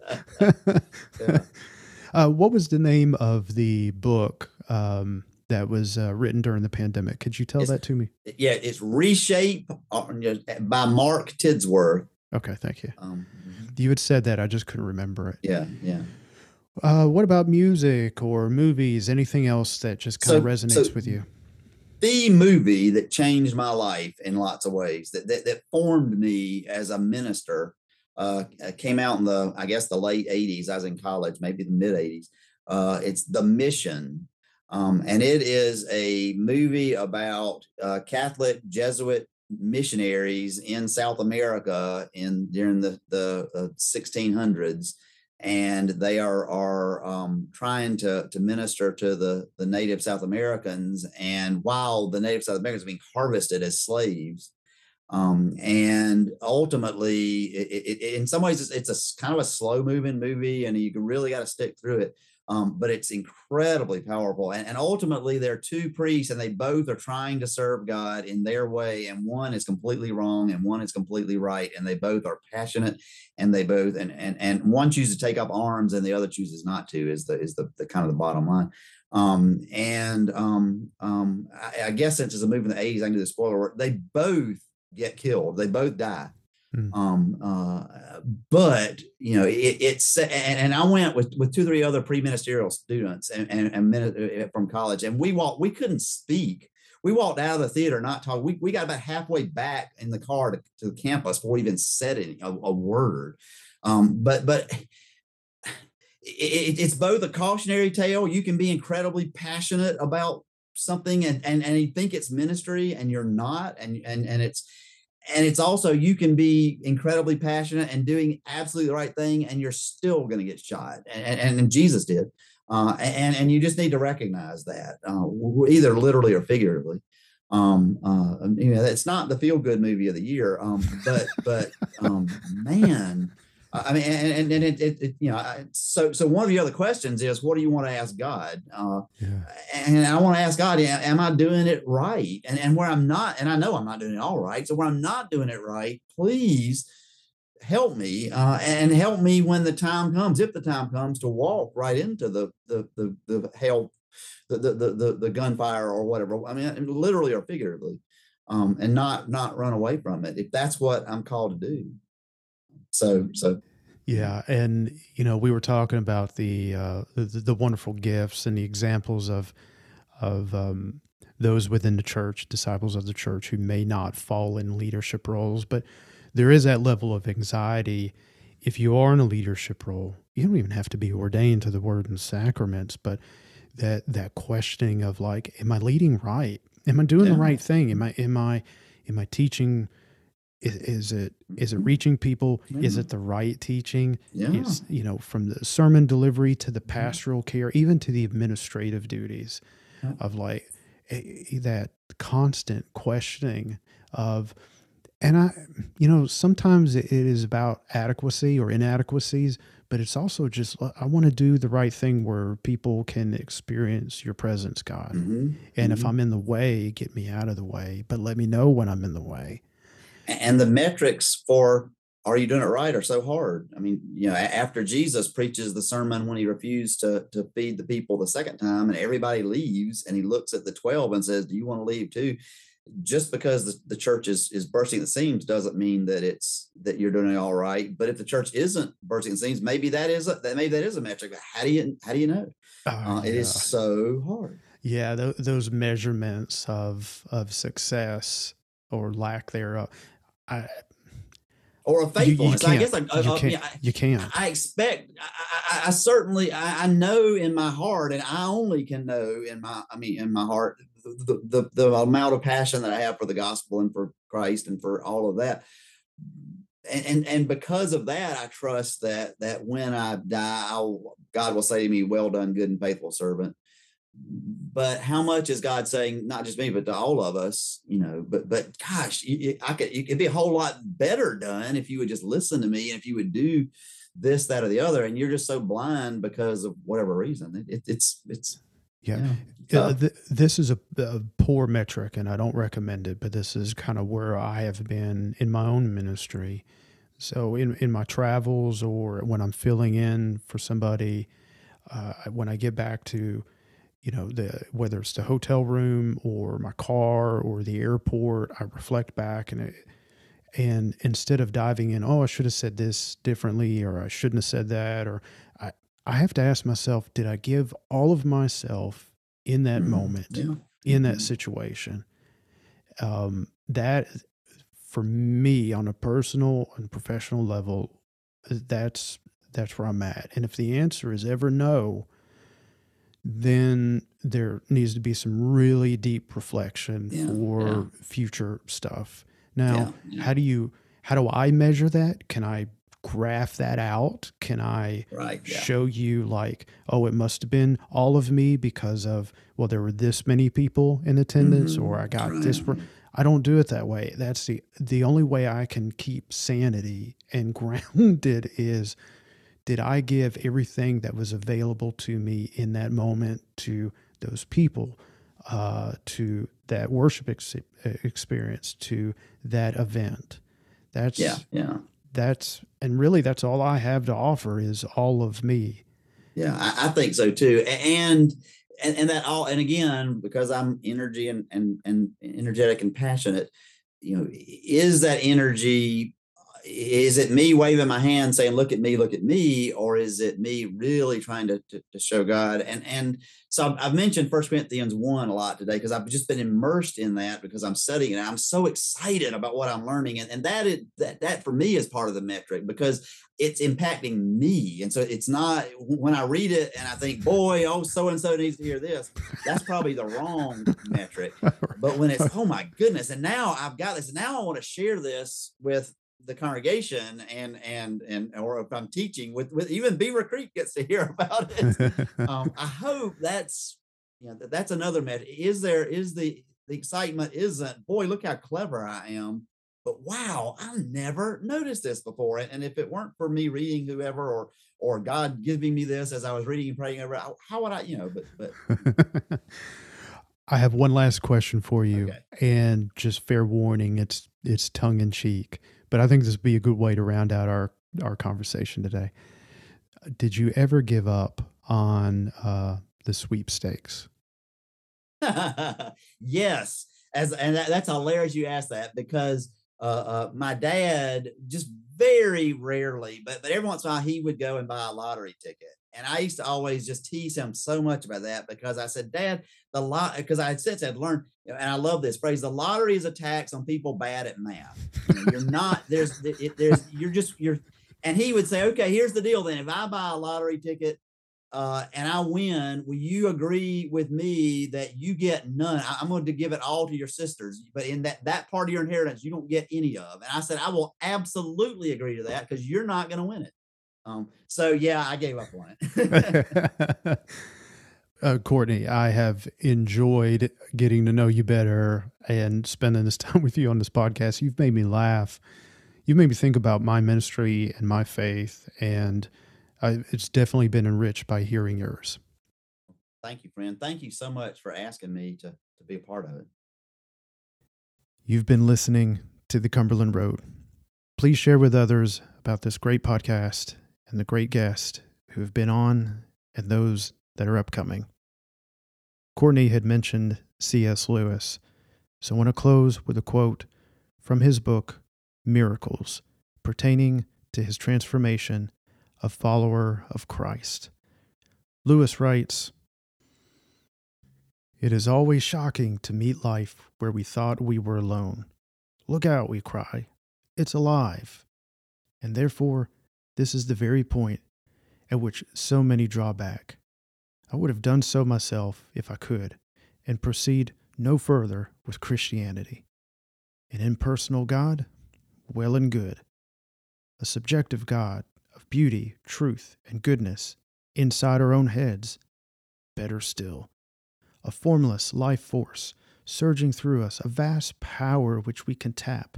uh, what was the name of the book? Um, that was uh, written during the pandemic. Could you tell it's, that to me? Yeah, it's Reshape uh, by Mark Tidsworth. Okay, thank you. Um, mm-hmm. you had said that. I just couldn't remember it. Yeah, yeah. Uh, what about music or movies? Anything else that just kind so, of resonates so with you? The movie that changed my life in lots of ways, that that, that formed me as a minister, uh, came out in the I guess the late '80s. I was in college, maybe the mid '80s. Uh, it's The Mission, um, and it is a movie about uh, Catholic Jesuit missionaries in South America in during the the uh, 1600s, and they are are um, trying to to minister to the the native South Americans. And while the native South Americans are being harvested as slaves, um, and ultimately, it, it, in some ways, it's, it's a kind of a slow moving movie, and you really got to stick through it um, but it's incredibly powerful. And, and ultimately, there are two priests, and they both are trying to serve God in their way. And one is completely wrong, and one is completely right. And they both are passionate, and they both and and and one chooses to take up arms, and the other chooses not to. Is the is the, the kind of the bottom line. Um, and um, um, I, I guess since it's a movie in the 80s, I can do the spoiler. They both get killed. They both die. Mm. Um, uh, but you know, it, it's and, and, I went with with two three other pre ministerial students and and, and uh, from college, and we walked. We couldn't speak. We walked out of the theater not talking. We, we got about halfway back in the car to, to the campus before we even said any, a, a word. Um, but but it, it's both a cautionary tale. You can be incredibly passionate about something and and and you think it's ministry and you're not, and and and it's and it's also you can be incredibly passionate and doing absolutely the right thing and you're still going to get shot and, and, and jesus did uh, and and you just need to recognize that uh, either literally or figuratively. Um uh you know it's not the feel good movie of the year um but but um man I mean, and, and it, it, it, you know, so so one of the other questions is, what do you want to ask God? Uh, yeah. And I want to ask God, am I doing it right? And and where I'm not, and I know I'm not doing it all right. So where I'm not doing it right, please help me uh, and help me when the time comes, if the time comes, to walk right into the the the, the hell, the, the the the gunfire or whatever. I mean, literally or figuratively, um, and not not run away from it. If that's what I'm called to do. So, so yeah, and you know, we were talking about the uh, the, the wonderful gifts and the examples of of um, those within the church, disciples of the church, who may not fall in leadership roles, but there is that level of anxiety. If you are in a leadership role, you don't even have to be ordained to the word and sacraments, but that that questioning of like, am I leading right? Am I doing yeah. the right thing? Am I am I am I teaching? Is, is it is it mm-hmm. reaching people yeah. is it the right teaching yeah. Is, you know from the sermon delivery to the pastoral care even to the administrative duties yeah. of like a, that constant questioning of and i you know sometimes it is about adequacy or inadequacies but it's also just i want to do the right thing where people can experience your presence god mm-hmm. and mm-hmm. if i'm in the way get me out of the way but let me know when i'm in the way and the metrics for are you doing it right are so hard i mean you know after jesus preaches the sermon when he refused to to feed the people the second time and everybody leaves and he looks at the 12 and says do you want to leave too just because the, the church is is bursting at the seams doesn't mean that it's that you're doing it all right. But if the church isn't bursting at the seams, maybe that is a, that maybe that is a metric. But how do you how do you know? Oh, Uh, It is yeah. so hard. Yeah, th- those measurements of of success or lack thereof. I Or a you, you. I can't. guess like uh, you uh, can't. I, you can't. I expect. I, I, I certainly. I, I know in my heart, and I only can know in my. I mean, in my heart, the, the the amount of passion that I have for the gospel and for Christ and for all of that. And and, and because of that, I trust that that when I die, I'll, God will say to me, "Well done, good and faithful servant." But how much is God saying, not just me, but to all of us? You know, but but gosh, you- I could it could be a whole lot better done if you would just listen to me and if you would do this, that, or the other, and you're just so blind because of whatever reason. It, it, it's it's Yeah. yeah, Uh, th- this is a, a poor metric, and I don't recommend it. But this is kind of where I have been in my own ministry. So in in my travels, or when I'm filling in for somebody, uh, when I get back to, you know, the whether it's the hotel room or my car or the airport, I reflect back and it, and instead of diving in, oh, I should have said this differently, or I shouldn't have said that, or I I have to ask myself, did I give all of myself in that Mm, moment, yeah. in that Mhm. situation? Um, that for me on a personal and professional level, that's that's where I'm at. And if the answer is ever no, then there needs to be some really deep reflection Yeah, for yeah. future stuff. Now, Yeah, how do you how do I measure that? Can I graph that out? Can I right. Show you like, oh, it must have been all of me because of well, there were this many people in attendance, Mhm, or I got this. right. per- I don't do it that way. That's the the only way I can keep sanity and grounded is did I give everything that was available to me in that moment to those people, uh, to that worship ex- experience, to that event? That's Yeah. Yeah. that's and really that's all I have to offer is all of me. Yeah, I, I think so too. And and and that all and again, because I'm energy and and and energetic and passionate, you know, is that energy is it me waving my hand saying look at me look at me or is it me really trying to, to, to show god? And and so I've, I've mentioned first corinthians 1 a lot today because i've just been immersed in that because i'm studying it. I'm so excited about what i'm learning and, and that is that that for me is part of the metric because it's impacting me. And so it's not when i read it and i think boy oh so and so needs to hear this that's probably the wrong metric. But when it's oh my goodness and now i've got this now i want to share this with the congregation and and and or if i'm teaching with with even beaver creek gets to hear about it. Um i hope that's you know that, that's another metric is there is the the excitement isn't boy look how clever i am but wow i never noticed this before. And, and if it weren't for me reading whoever or or god giving me this as i was reading and praying over how would i you know but but I have one last question for you, Okay. and just fair warning, it's it's tongue in cheek, but I think this would be a good way to round out our our conversation today. Did you ever give up on uh, the sweepstakes? yes, as and that, that's hilarious you asked that because uh, uh, my dad just very rarely, but but every once in a while he would go and buy a lottery ticket, and I used to always just tease him so much about that because I said, Dad, the lot because I had since I'd learned, and I love this phrase: the lottery is a tax on people bad at math. You know, you're not there's it, there's you're just you're, and he would say, okay, here's the deal. Then if I buy a lottery ticket uh, and I win, will you agree with me that you get none? I, am going to give it all to your sisters, but in that that part of your inheritance, you don't get any of. And I said, I will absolutely agree to that because you're not going to win it. Um, so yeah, I gave up on it. uh, Courtney, I have enjoyed getting to know you better and spending this time with you on this podcast. You've made me laugh. You've made me think about my ministry and my faith, and I, it's definitely been enriched by hearing yours. Thank you, friend. Thank you so much for asking me to to be a part of it. You've been listening to the Cumberland Road. Please share with others about this great podcast and the great guests who have been on and those that are upcoming. Courtney had mentioned C.S. Lewis, So I want to close with a quote from his book, Miracles, pertaining to his transformation, a follower of Christ. Lewis writes It is always shocking to meet life where we thought we were alone. Look out, we cry. It's alive. And therefore, this is the very point at which so many draw back. I would have done so myself if I could, and proceed no further with Christianity. An impersonal God? Well and good. A subjective God beauty, truth, and goodness inside our own heads? Better still. A formless life force surging through us, a vast power which we can tap.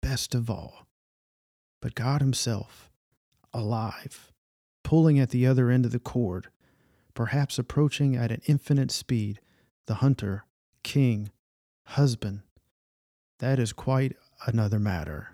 Best of all. But God Himself, alive, pulling at the other end of the cord, perhaps approaching at an infinite speed, the hunter, king, husband. That is quite another matter.